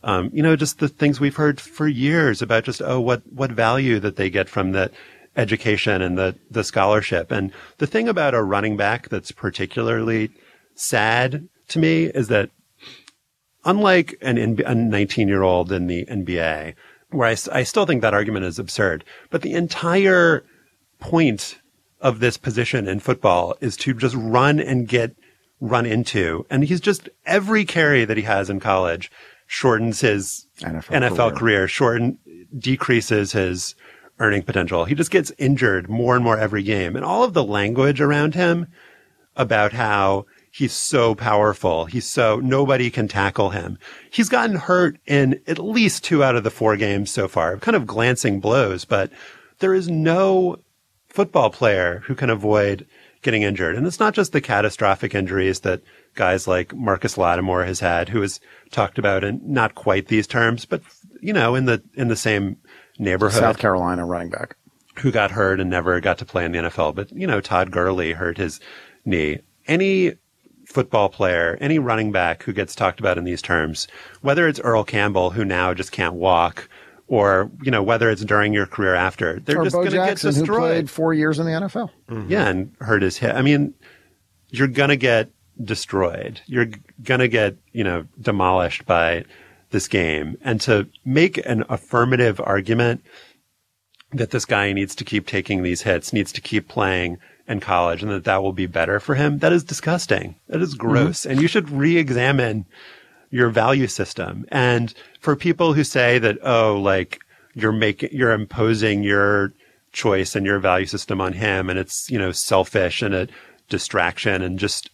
um, you know, just the things we've heard for years about just oh, what what value that they get from the education and the the scholarship. And the thing about a running back that's particularly sad to me is that unlike an a 19 year old in the NBA, where I, I still think that argument is absurd, but the entire point of this position in football is to just run and get run into. And he's just every carry that he has in college shortens his NFL, career. career, shorten decreases his earning potential. He just gets injured more and more every game. And all of the language around him about how he's so powerful. He's so nobody can tackle him. He's gotten hurt in at least two out of the four games so far, kind of glancing blows, but there is no football player who can avoid getting injured. And it's not just the catastrophic injuries that guys like Marcus Lattimore has had, who is talked about in not quite these terms, but you know, in the in the same neighborhood South Carolina running back. who got hurt and never got to play in the NFL. But, you know, Todd Gurley hurt his knee. Any football player, any running back who gets talked about in these terms, whether it's Earl Campbell, who now just can't walk, or, you know, whether it's during your career after, they're or just going to get who destroyed. played four years in the NFL. Mm-hmm. Yeah, and hurt his hip. I mean, you're going to get destroyed. You're going to get, you know, demolished by this game. And to make an affirmative argument that this guy needs to keep taking these hits, needs to keep playing in college, and that that will be better for him, that is disgusting. That is mm-hmm. gross. And you should re examine your value system. And for people who say that, oh, like you're making, you're imposing your choice and your value system on him and it's, you know, selfish and a distraction and just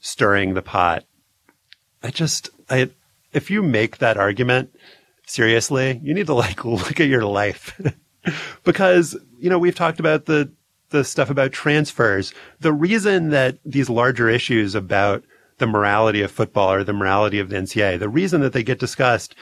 stirring the pot. I just, I, if you make that argument seriously, you need to like [LAUGHS] look at your life [LAUGHS] because, you know, we've talked about the, the stuff about transfers. The reason that these larger issues about the morality of football or the morality of the NCAA, the reason that they get discussed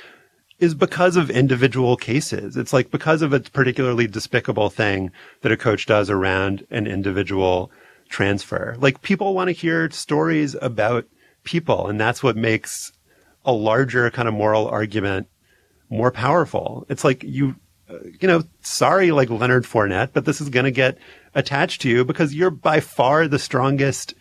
is because of individual cases. It's like because of a particularly despicable thing that a coach does around an individual transfer. Like people want to hear stories about people, and that's what makes a larger kind of moral argument more powerful. It's like you, uh, you know, sorry, like Leonard Fournette, but this is going to get attached to you because you're by far the strongest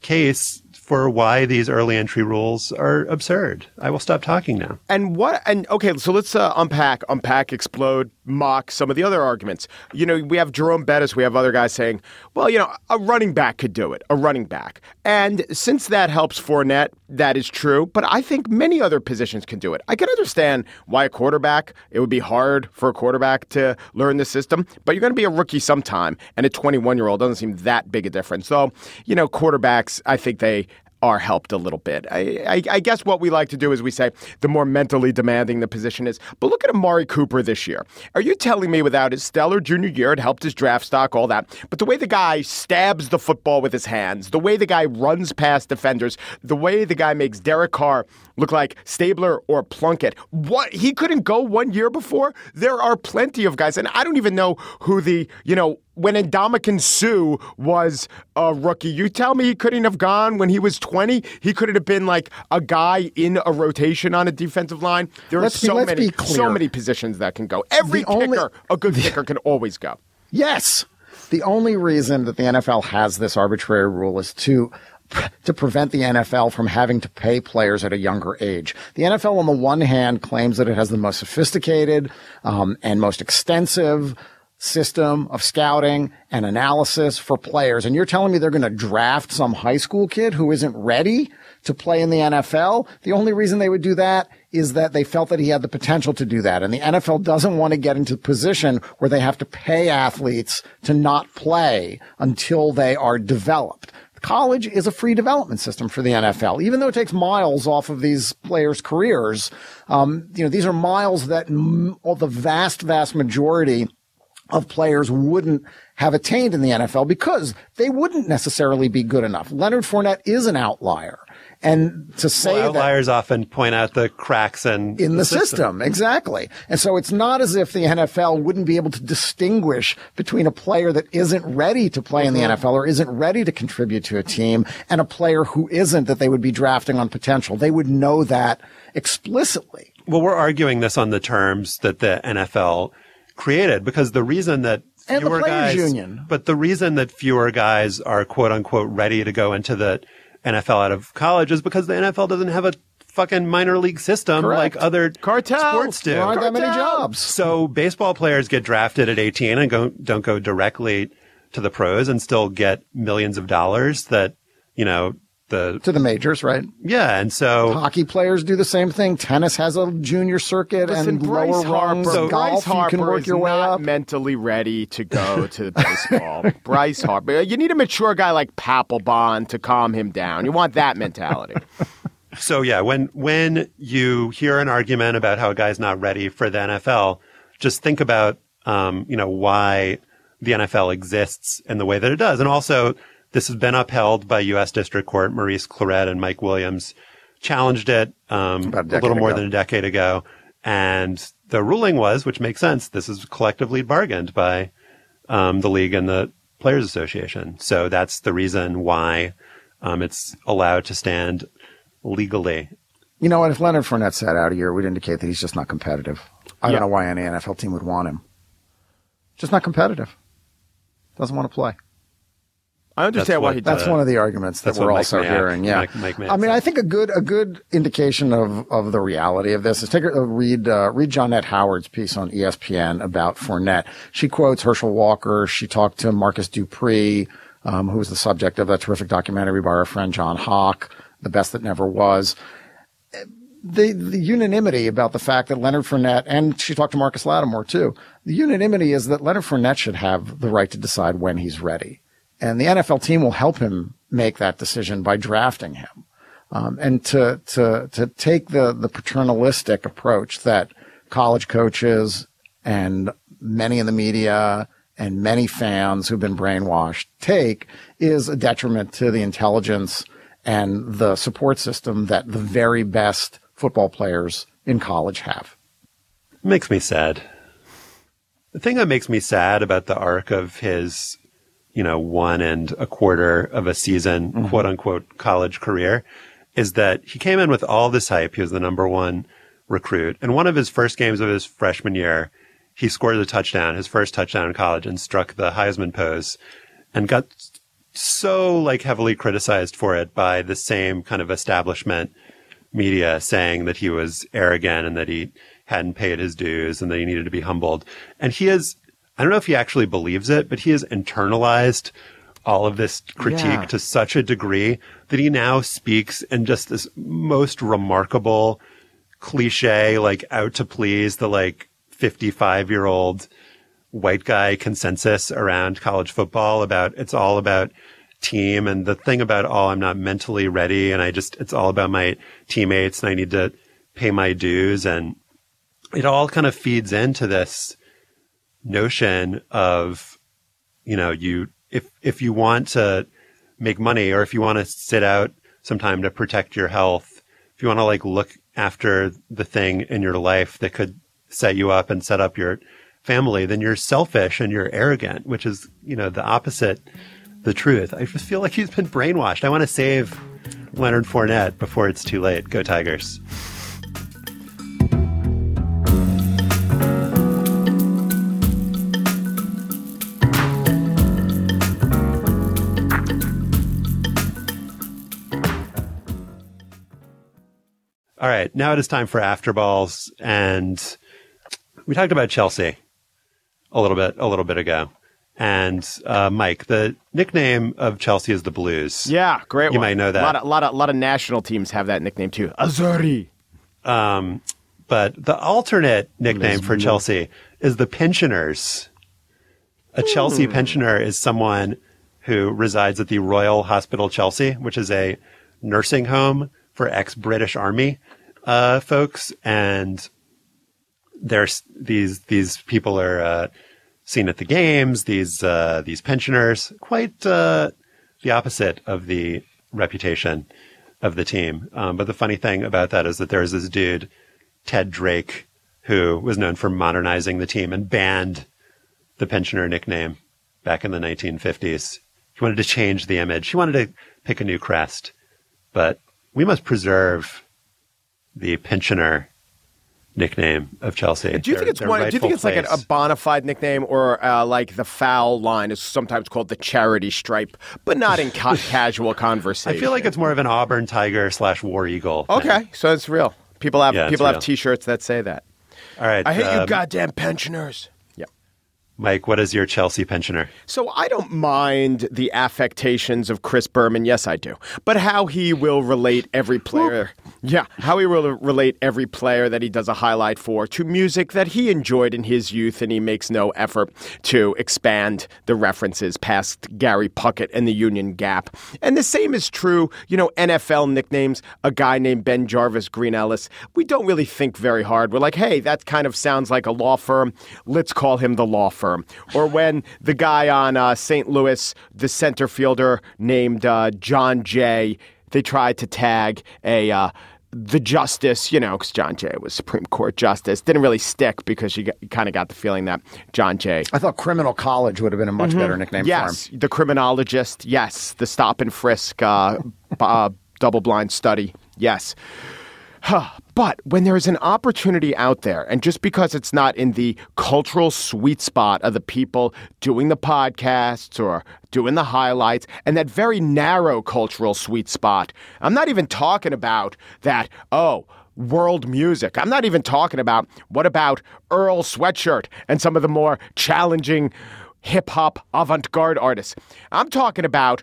case for why these early entry rules are absurd. I will stop talking now. And what? And okay, so let's uh, unpack, unpack, explode, mock some of the other arguments. You know, we have Jerome Bettis, we have other guys saying, well, you know, a running back could do it, a running back. And since that helps Fournette, that is true. But I think many other positions can do it. I can understand why a quarterback, it would be hard for a quarterback to learn the system, but you're going to be a rookie sometime. And a 21 year old doesn't seem that big a difference. So, you know, quarterbacks, I think they are helped a little bit. I, I, I, guess what we like to do is we say the more mentally demanding the position is. But look at Amari Cooper this year. Are you telling me without his stellar junior year, it helped his draft stock, all that, but the way the guy stabs the football with his hands, the way the guy runs past defenders, the way the guy makes Derek Carr look like Stabler or Plunkett, what he couldn't go one year before? There are plenty of guys, and I don't even know who the, you know, when Ndamukong Suh was a rookie, you tell me he couldn't have gone when he was 20? He could have been like a guy in a rotation on a defensive line. There let's are so be, many so many positions that can go. Every the kicker, only, a good kicker can always go. Yes. The only reason that the NFL has this arbitrary rule is to to prevent the NFL from having to pay players at a younger age. The NFL, on the one hand, claims that it has the most sophisticated um, and most extensive system of scouting and analysis for players. And you're telling me they're going to draft some high school kid who isn't ready to play in the NFL? The only reason they would do that is that they felt that he had the potential to do that. And the NFL doesn't want to get into a position where they have to pay athletes to not play until they are developed college is a free development system for the NFL, even though it takes miles off of these players' careers. Um, you know, these are miles that m- the vast, vast majority of players wouldn't have attained in the NFL because they wouldn't necessarily be good enough. Leonard Fournette is an outlier. And to say well, outliers that often point out the cracks in, in the, the system. system. Exactly. And so it's not as if the NFL wouldn't be able to distinguish between a player that isn't ready to play in the Mm-hmm. NFL or isn't ready to contribute to a team and a player who isn't that they would be drafting on potential. They would know that explicitly. Well, we're arguing this on the terms that the NFL created because the reason that and fewer guys, union. but the reason that fewer guys are quote unquote ready to go into the NFL out of college is because the NFL doesn't have a fucking minor league system Correct. like other Cartel. sports do. There aren't that many jobs. So baseball players get drafted at 18 and go, don't go directly to the pros and still get millions of dollars that, you know, the to the majors, right? Yeah, and so hockey players do the same thing. Tennis has a junior circuit Listen, and Bryce lower rungs. Harper, of Bryce golf, Harper you can work your way up. mentally ready to go [LAUGHS] to baseball. Bryce Harper, you need a mature guy like Papelbon to calm him down. You want that mentality. [LAUGHS] So yeah, when when you hear an argument about how a guy's not ready for the NFL, just think about um, you know why the NFL exists in the way that it does, and also this has been upheld by U.S. District Court. Maurice Clarett and Mike Williams challenged it um, a, a little more ago. than a decade ago, and the ruling was, which makes sense, this is collectively bargained by um, the league and the Players Association. So that's the reason why um, it's allowed to stand legally. You know what? If Leonard Fournette sat out a year, it would indicate that he's just not competitive. I Yeah. don't know why any NFL team would want him. Just not competitive. Doesn't want to play. I understand That's why what, he That's does. one of the arguments that we're also Mayock- hearing. Yeah, Mike- Mike I mean, said. I think a good a good indication of of the reality of this is take a read uh, read Johnette Howard's piece on ESPN about Fournette. She quotes Herschel Walker. She talked to Marcus Dupree, um, who was the subject of that terrific documentary by our friend John Hock, "The Best That Never Was." the, the unanimity about the fact that Leonard Fournette, and she talked to Marcus Lattimore too, the unanimity is that Leonard Fournette should have the right to decide when he's ready. And the NFL team will help him make that decision by drafting him. Um, and to, to, to take the, the paternalistic approach that college coaches and many in the media and many fans who've been brainwashed take is a detriment to the intelligence and the support system that the very best football players in college have. makes me sad. The thing that makes me sad about the arc of his, you know, one and a quarter of a season, Mm-hmm. quote unquote, college career is that he came in with all this hype. He was the number one recruit. And one of his first games of his freshman year, he scored a touchdown, his first touchdown in college and struck the Heisman pose and got so like heavily criticized for it by the same kind of establishment media saying that he was arrogant and that he hadn't paid his dues and that he needed to be humbled. And he is, I don't know if he actually believes it, but he has internalized all of this critique Yeah. to such a degree that he now speaks in just this most remarkable cliche, like out to please the like 55 year old white guy consensus around college football about it's all about team. And the thing about, oh, I'm not mentally ready and I just, it's all about my teammates and I need to pay my dues. And it all kind of feeds into this notion of, you know, you, if, if you want to make money or if you want to sit out some time to protect your health, if you want to like look after the thing in your life that could set you up and set up your family, then you're selfish and you're arrogant, which is, you know, the opposite, the truth. I just feel like he's been brainwashed. I want to save Leonard Fournette before it's too late. Go Tigers. All right, now it is time for after balls, and we talked about Chelsea a little bit a little bit ago. And uh, Mike, the nickname of Chelsea is the Blues. Yeah, great. You one. might know that. A lot of, lot of, lot of national teams have that nickname too. Azzurri. Um, but the alternate nickname for. Chelsea is the Pensioners. A Chelsea Hmm. pensioner is someone who resides at the Royal Hospital Chelsea, which is a nursing home for ex-British Army uh, folks, and there's these these people are uh, seen at the games. These uh, these pensioners, quite uh, the opposite of the reputation of the team. Um, but the funny thing about that is that there is this dude, Ted Drake, who was known for modernizing the team and banned the pensioner nickname back in the 1950s. He wanted to change the image. He wanted to pick a new crest. But we must preserve the pensioner nickname of Chelsea. Do you think it's one? Do you think it's like a, a bona fide nickname, or uh, like the foul line is sometimes called the charity stripe, but not in ca- [LAUGHS] casual conversation? I feel like it's more of an Auburn Tiger slash War Eagle. thing. okay. So it's real. People have Yeah, people have real. T-shirts that say that. All right. I hate you, um, goddamn pensioners. Mike, what is your Chelsea pensioner? So I don't mind the affectations of Chris Berman. Yes, I do. But how he will relate every player. Yeah, how he will relate every player that he does a highlight for to music that he enjoyed in his youth, and he makes no effort to expand the references past Gary Puckett and the Union Gap. And the same is true, you know, NFL nicknames. A guy named BenJarvus Green-Ellis. We don't really think very hard. We're like, hey, that kind of sounds like a law firm. Let's call him the law firm. Or when the guy on uh, St. Louis, the center fielder named uh, Jon Jay, they tried to tag a. Uh, the justice, you know, because John Jay was Supreme Court justice, didn't really stick because you, you kind of got the feeling that John Jay. I thought criminal college would have been a much Mhm. better nickname yes, for him. the criminologist. Yes, the stop and frisk, uh, [LAUGHS] uh, double blind study. Yes. [SIGHS] But when there's an opportunity out there, and just because it's not in the cultural sweet spot of the people doing the podcasts or doing the highlights, and that very narrow cultural sweet spot, I'm not even talking about that, oh, world music. I'm not even talking about what about Earl Sweatshirt and some of the more challenging hip hop avant garde artists. I'm talking about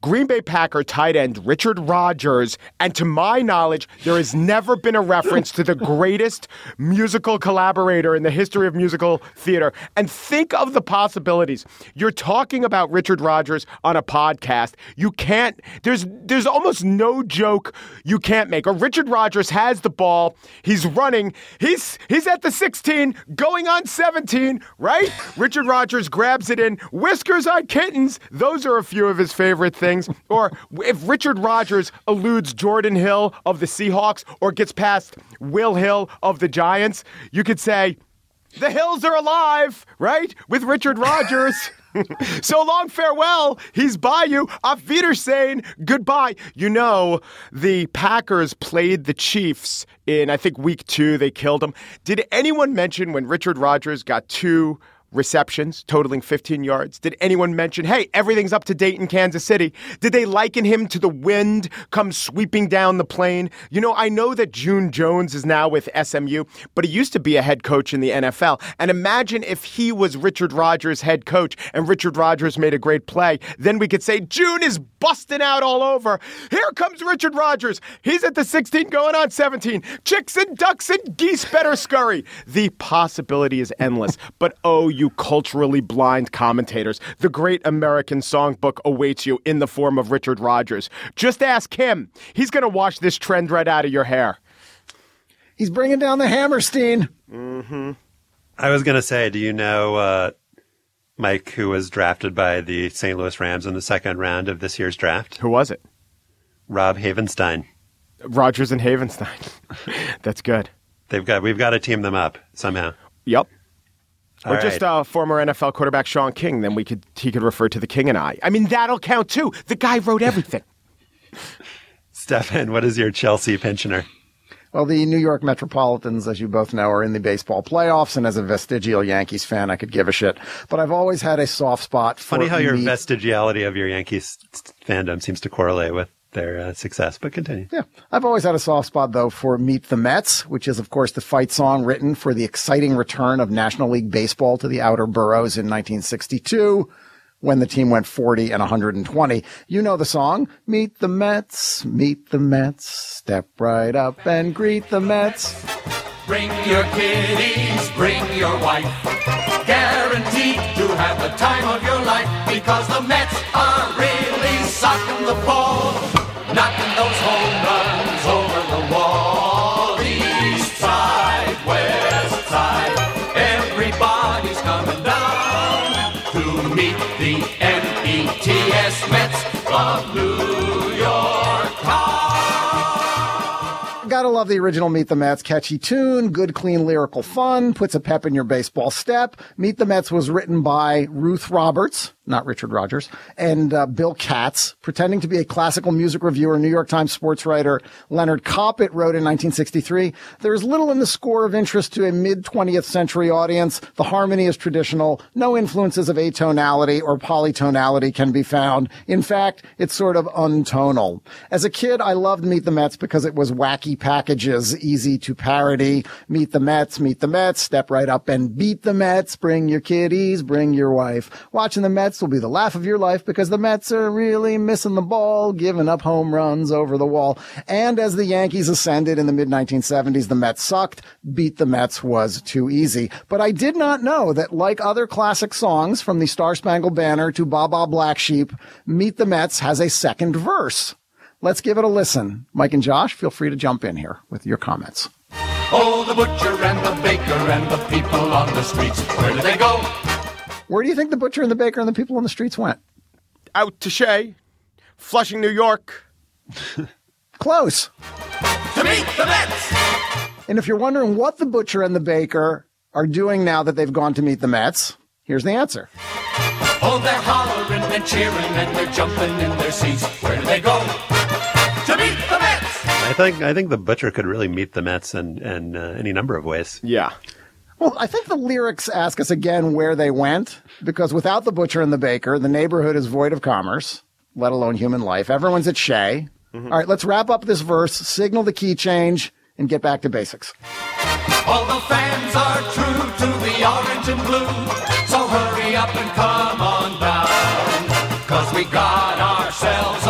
Green Bay Packer tight end Richard Rodgers, and to my knowledge, there has never been a reference to the [LAUGHS] greatest musical collaborator in the history of musical theater. And think of the possibilities. You're talking about Richard Rodgers on a podcast. You can't. There's there's almost no joke you can't make. Or Richard Rodgers has the ball. He's running. He's he's at the 16, going on 17. Right? Richard Rodgers grabs it in. Whiskers on kittens. Those are a few of his favorite things. Or if Richard Rodgers eludes Jordan Hill of the Seahawks or gets past Will Hill of the Giants, you could say, the Hills are alive, right? With Richard Rodgers. [LAUGHS] so long, farewell. He's by you. Auf Wiedersehen. Goodbye. You know, the Packers played the Chiefs in, I think, week two. They killed them. Did anyone mention when Richard Rodgers got two receptions totaling 15 yards? Did anyone mention, hey, everything's up to date in Kansas City? Did they liken him to the wind come sweeping down the plain? You know, I know that June Jones is now with SMU, but he used to be a head coach in the NFL. And imagine if he was Richard Rodgers' head coach and Richard Rodgers made a great play. Then we could say, June is busting out all over. Here comes Richard Rodgers. He's at the 16 going on 17. Chicks and ducks and geese better scurry. The possibility is endless. [LAUGHS] But oh, you culturally blind commentators. The great American songbook awaits you in the form of Richard Rodgers. Just ask him. He's going to wash this trend right out of your hair. He's bringing down the Hammerstein. Mm-hmm. I was going to say, do you know uh, Mike, who was drafted by the St. Louis Rams in the second round of this year's draft? Who was it? Rob Havenstein. Rodgers and Havenstein. [LAUGHS] That's good. They've got we've got to team them up somehow. Yep. All or just uh, former NFL quarterback Shaun King. Then we could he could refer to the King and I. I mean that'll count too. The guy wrote everything. [LAUGHS] Stefan, what is your Chelsea pensioner? Well, the New York Metropolitans, as you both know, are in the baseball playoffs, and as a vestigial Yankees fan, I could give a shit. But I've always had a soft spot for Funny how your me- vestigiality of your Yankees fandom seems to correlate with their uh, success, but continue. Yeah. I've always had a soft spot, though, for Meet the Mets, which is, of course, the fight song written for the exciting return of National League Baseball to the outer boroughs in 1962 when the team went 40 and 120. You know the song. Meet the Mets, meet the Mets, step right up and greet the Mets. Bring your kiddies, bring your wife. Guaranteed to have the time of your life because the Mets are really sucking the ball, Gotta love the original Meet the Mets. Catchy tune, good, clean lyrical fun, puts a pep in your baseball step. Meet the Mets was written by Ruth Roberts, not Richard Rodgers, and uh, Bill Katz, pretending to be a classical music reviewer. New York Times sports writer Leonard Koppett wrote in 1963, there is little in the score of interest to a mid 20th century audience. The harmony is traditional. No influences of atonality or polytonality can be found. In fact, it's sort of untonal. As a kid, I loved Meet the Mets because it was wacky packages, easy to parody. Meet the Mets, meet the Mets, step right up and beat the Mets. Bring your kiddies, bring your wife. Watching the Mets will be the laugh of your life because the Mets are really missing the ball, giving up home runs over the wall. And as the Yankees ascended in the mid 1970s, the Mets sucked. Beat the Mets was too easy. But I did not know that like other classic songs from the Star Spangled Banner to Baa Baa Black Sheep, Meet the Mets has a second verse. Let's give it a listen. Mike and Josh, feel free to jump in here with your comments. Oh, the butcher and the baker and the people on the streets. Where do they go? Where do you think the butcher and the baker and the people on the streets went? Out to Shea, Flushing, New York. [LAUGHS] Close. To meet the Mets. And if you're wondering what the butcher and the baker are doing now that they've gone to meet the Mets, here's the answer. Oh, they're hollering and cheering and they're jumping in their seats. Where do they go? To meet the Mets. I think I think the butcher could really meet the Mets in, in uh, any number of ways. Yeah. Well, I think the lyrics ask us again where they went, because without the butcher and the baker, the neighborhood is void of commerce, let alone human life. Everyone's at Shea. Mm-hmm. All right, let's wrap up this verse, signal the key change, and get back to basics. All the fans are true to the orange and blue. So hurry up and come on down. Cause we got ourselves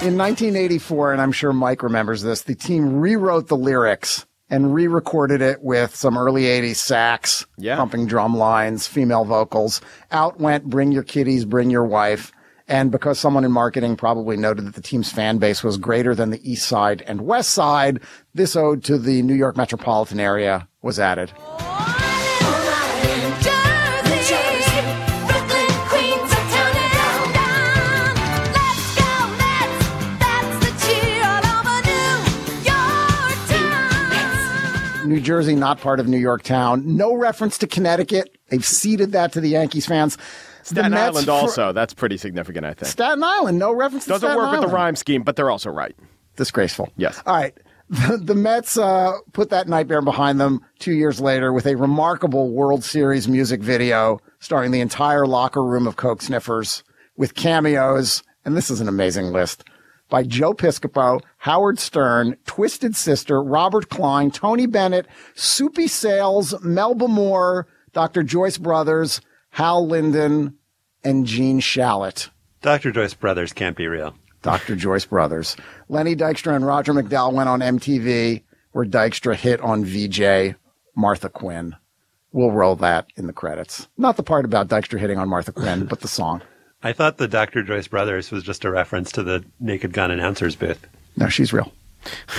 In 1984, and I'm sure Mike remembers this, the team rewrote the lyrics and re-recorded it with some early 80s sax, pumping drum lines, female vocals. Out went Bring Your Kitties, Bring Your Wife. And because someone in marketing probably noted that the team's fan base was greater than the East Side and West Side, this ode to the New York metropolitan area was added. New Jersey, not part of New York town. No reference to Connecticut. They've ceded that to the Yankees fans. Staten Mets Island also. That's pretty significant, I think. Staten Island, no reference to Doesn't Staten work with the rhyme scheme, but they're also right. Disgraceful. Yes. All right. The, the Mets uh, put that nightmare behind them two years later with a remarkable World Series music video starring the entire locker room of Coke sniffers with cameos. And this is an amazing list by Joe Piscopo, Howard Stern, Twisted Sister, Robert Klein, Tony Bennett, Soupy Sales, Melba Moore, Dr. Joyce Brothers, Hal Linden, and Gene Shalit. Dr. Joyce Brothers can't be real. Dr. Joyce Brothers. Lenny Dykstra and Roger McDowell went on MTV, where Dykstra hit on VJ Martha Quinn. We'll roll that in the credits. Not the part about Dykstra hitting on Martha Quinn, but the song. I thought the Dr. Joyce Brothers was just a reference to the Naked Gun announcer's booth. No, she's real.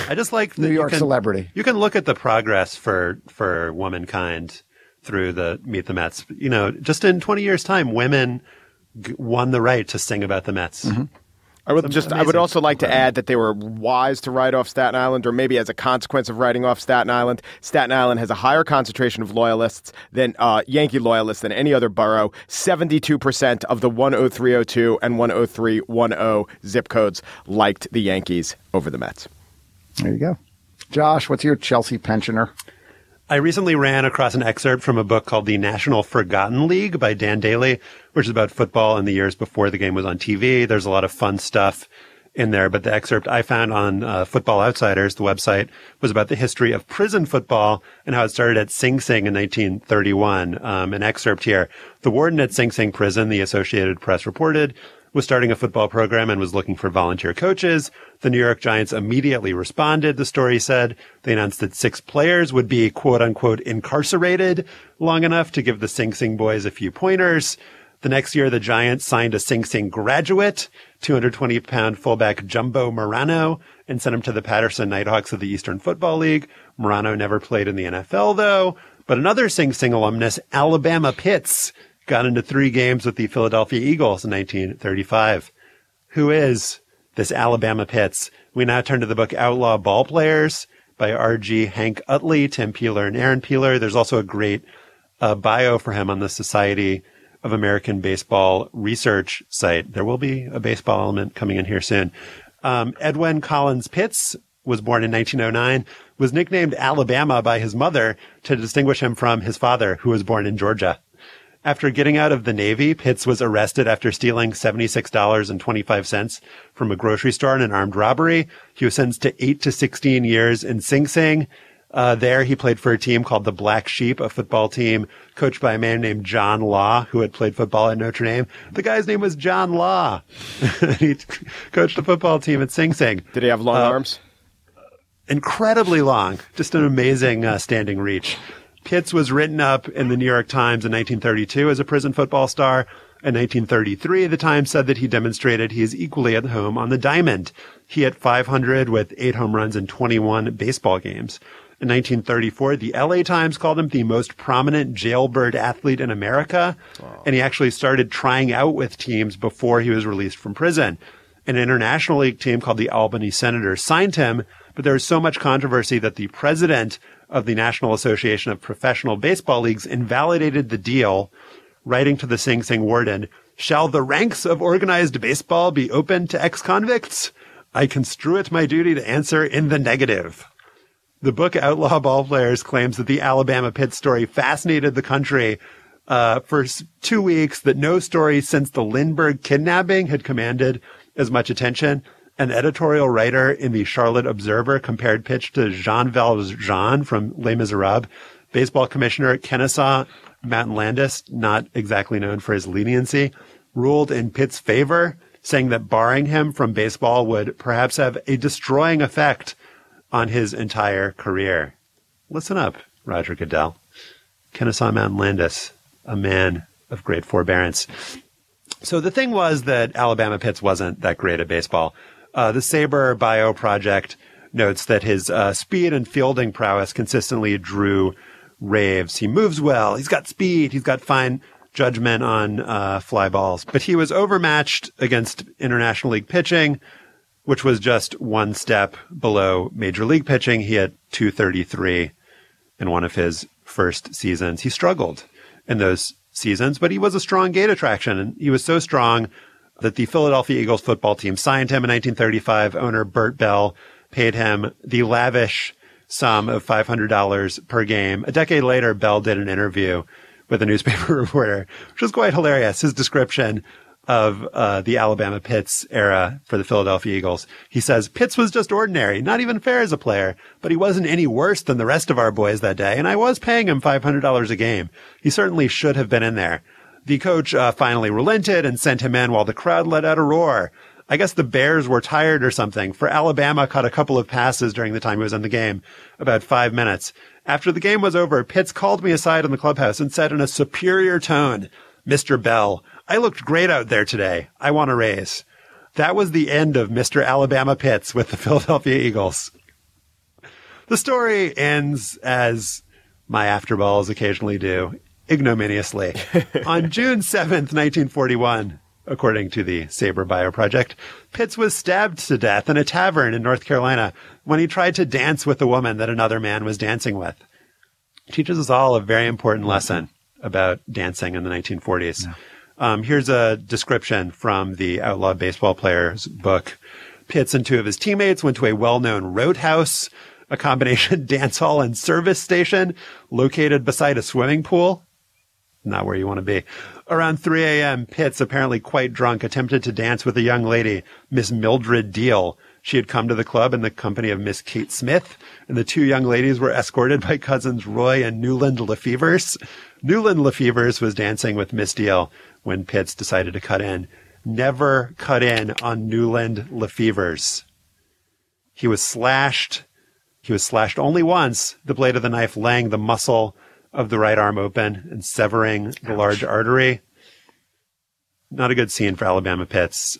I just like New you York can- celebrity. You can look at the progress for for womankind through the Meet the Mets. You know, just in 20 years' time, women g- won the right to sing about the Mets. Mm-hmm. I would It's just I would also like to add that they were wise to write off Staten Island, or maybe as a consequence of writing off Staten Island, Staten Island has a higher concentration of loyalists than uh, Yankee loyalists than any other borough. Seventy-two percent of the 10302 and 10310 zip codes liked the Yankees over the Mets. There you go. Josh, what's your Chelsea pensioner? I recently ran across an excerpt from a book called The National Forgotten League by Dan Daly, which is about football in the years before the game was on TV. There's a lot of fun stuff in there, but the excerpt I found on uh, Football Outsiders, the website, was about the history of prison football and how it started at Sing Sing in 1931. Um, an excerpt here. The warden at Sing Sing prison, the Associated Press reported, was starting a football program and was looking for volunteer coaches. The New York Giants immediately responded, the story said. They announced that six players would be quote unquote incarcerated long enough to give the Sing Sing boys a few pointers. The next year, the Giants signed a Sing Sing graduate, 220 pound fullback Jumbo Morano, and sent him to the Paterson Nighthawks of the Eastern Football League. Morano never played in the NFL though, but another Sing Sing alumnus, Alabama Pitts, got into three games with the Philadelphia Eagles in 1935. Who is this Alabama Pitts? We now turn to the book Outlaw Ball Players by R.G. Hank Utley, Tim Peeler, and Aaron Peeler. There's also a great uh, bio for him on the Society of American Baseball Research site. There will be a baseball element coming in here soon. Um, Edwin Collins Pitts was born in 1909, was nicknamed Alabama by his mother to distinguish him from his father, who was born in Georgia. After getting out of the Navy, Pitts was arrested after stealing $76.25 from a grocery store in an armed robbery. He was sentenced to 8 to 16 years in Sing Sing. Uh, there, he played for a team called the Black Sheep, a football team coached by a man named John Law, who had played football at Notre Dame. The guy's name was John Law. [LAUGHS] he coached a football team at Sing Sing. Did he have long Uh, arms? incredibly long, just an amazing uh, standing reach. Pitts was written up in the New York Times in 1932 as a prison football star. In 1933, the Times said that he demonstrated he is equally at home on the diamond. He hit 500 with eight home runs in 21 baseball games. In 1934, the LA Times called him the most prominent jailbird athlete in America. And he actually started trying out with teams before he was released from prison. An international league team called the Albany Senators signed him, but there was so much controversy that the president of the National Association of Professional Baseball Leagues invalidated the deal, writing to the Sing Sing warden, Shall the ranks of organized baseball be open to ex-convicts? I construe it my duty to answer in the negative. The book Outlaw Ball Players claims that the Alabama Pitt story fascinated the country uh, for two weeks, that no story since the Lindbergh kidnapping had commanded as much attention. An editorial writer in the Charlotte Observer compared pitch to Jean Valjean from Les Miserables. Baseball commissioner Kennesaw Mountain Landis, not exactly known for his leniency, ruled in Pitt's favor, saying that barring him from baseball would perhaps have a destroying effect on his entire career. Listen up, Roger Goodell. Kennesaw Mountain Landis, a man of great forbearance. So the thing was that Alabama Pitts wasn't that great at baseball. Uh, the SABR Bio Project notes that his uh, speed and fielding prowess consistently drew raves. He moves well. He's got speed. He's got fine judgment on uh, fly balls. But he was overmatched against International League pitching, which was just one step below Major League pitching. He had 233 in one of his first seasons. He struggled in those seasons, but he was a strong gate attraction. And he was so strong that the Philadelphia Eagles football team signed him in 1935. Owner Bert Bell paid him the lavish sum of $500 per game. A decade later, Bell did an interview with a newspaper [LAUGHS] reporter, which was quite hilarious. His description of uh, the Alabama Pitts era for the Philadelphia Eagles. He says Pitts was just ordinary, not even fair as a player, but he wasn't any worse than the rest of our boys that day, and I was paying him $500 a game. He certainly should have been in there. The coach uh, finally relented and sent him in while the crowd let out a roar. I guess the Bears were tired or something, for Alabama caught a couple of passes during the time he was in the game, about five minutes. After the game was over, Pitts called me aside in the clubhouse and said in a superior tone, Mr. Bell, I looked great out there today. I want a raise. That was the end of Mr. Alabama Pitts with the [LAUGHS] Philadelphia Eagles. The story ends as my afterballs occasionally do, ignominiously. [LAUGHS] On June 7th, 1941, according to the SABR Bio Project, Pitts was stabbed to death in a tavern in North Carolina when he tried to dance with a woman that another man was dancing with. It teaches us all a very important lesson about dancing in the 1940s. Yeah. Um, here's a description from the outlaw baseball player's book. Pitts and two of his teammates went to a well-known roadhouse, a combination [LAUGHS] dance hall and service station located beside a swimming pool. Not where you want to be. Around 3 a.m., Pitts, apparently quite drunk, attempted to dance with a young lady, Miss Mildred Deal. She had come to the club in the company of Miss Kate Smith, and the two young ladies were escorted by cousins Roy and Newland Lefevers. Newland Lefevers was dancing with Miss Deal when Pitts decided to cut in. Never cut in on Newland Lefevers. He was slashed. He was slashed only once, the blade of the knife laying the muscle of the right arm open and severing the Ouch. large artery. Not a good scene for Alabama Pitts.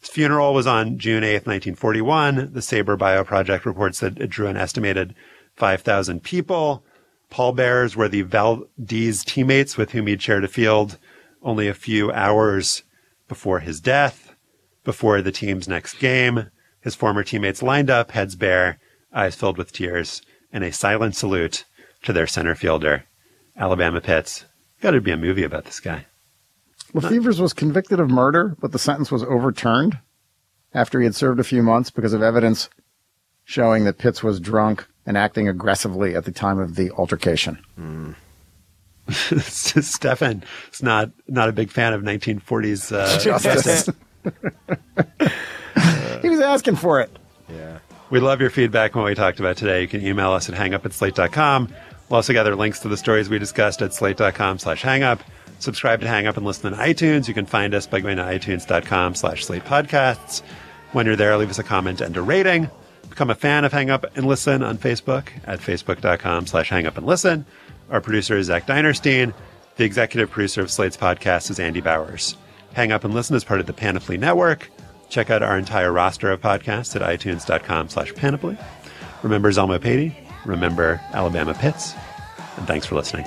His funeral was on June 8th, 1941. The SABR Bio Project reports that it drew an estimated 5,000 people. Pallbearers were the Valdese teammates with whom he'd shared a field only a few hours before his death, before the team's next game. His former teammates lined up, heads bare, eyes filled with tears, and a silent salute to their center fielder, Alabama Pitts. Got to be a movie about this guy. Lefevers was convicted of murder, but the sentence was overturned after he had served a few months because of evidence showing that Pitts was drunk and acting aggressively at the time of the altercation. Mm. [LAUGHS] Stefan is not not a big fan of 1940s uh, [LAUGHS] justice. [LAUGHS] he was asking for it. Yeah. We love your feedback on what we talked about today. You can email us at hangup at slate.com. We'll also gather links to the stories we discussed at slate.com slash hangup. Subscribe to Hang Up and listen on iTunes. You can find us by going to itunes.com slash slate podcasts. When you're there, leave us a comment and a rating. Become a fan of Hang Up and Listen on Facebook at facebook.com slash hang up and listen. Our producer is Zach Dinerstein. The executive producer of Slate's podcast is Andy Bowers. Hang Up and Listen is part of the Panoply Network. Check out our entire roster of podcasts at itunes.com slash panoply. Remember Zalmo Pady. Remember Alabama Pitts, And thanks for listening.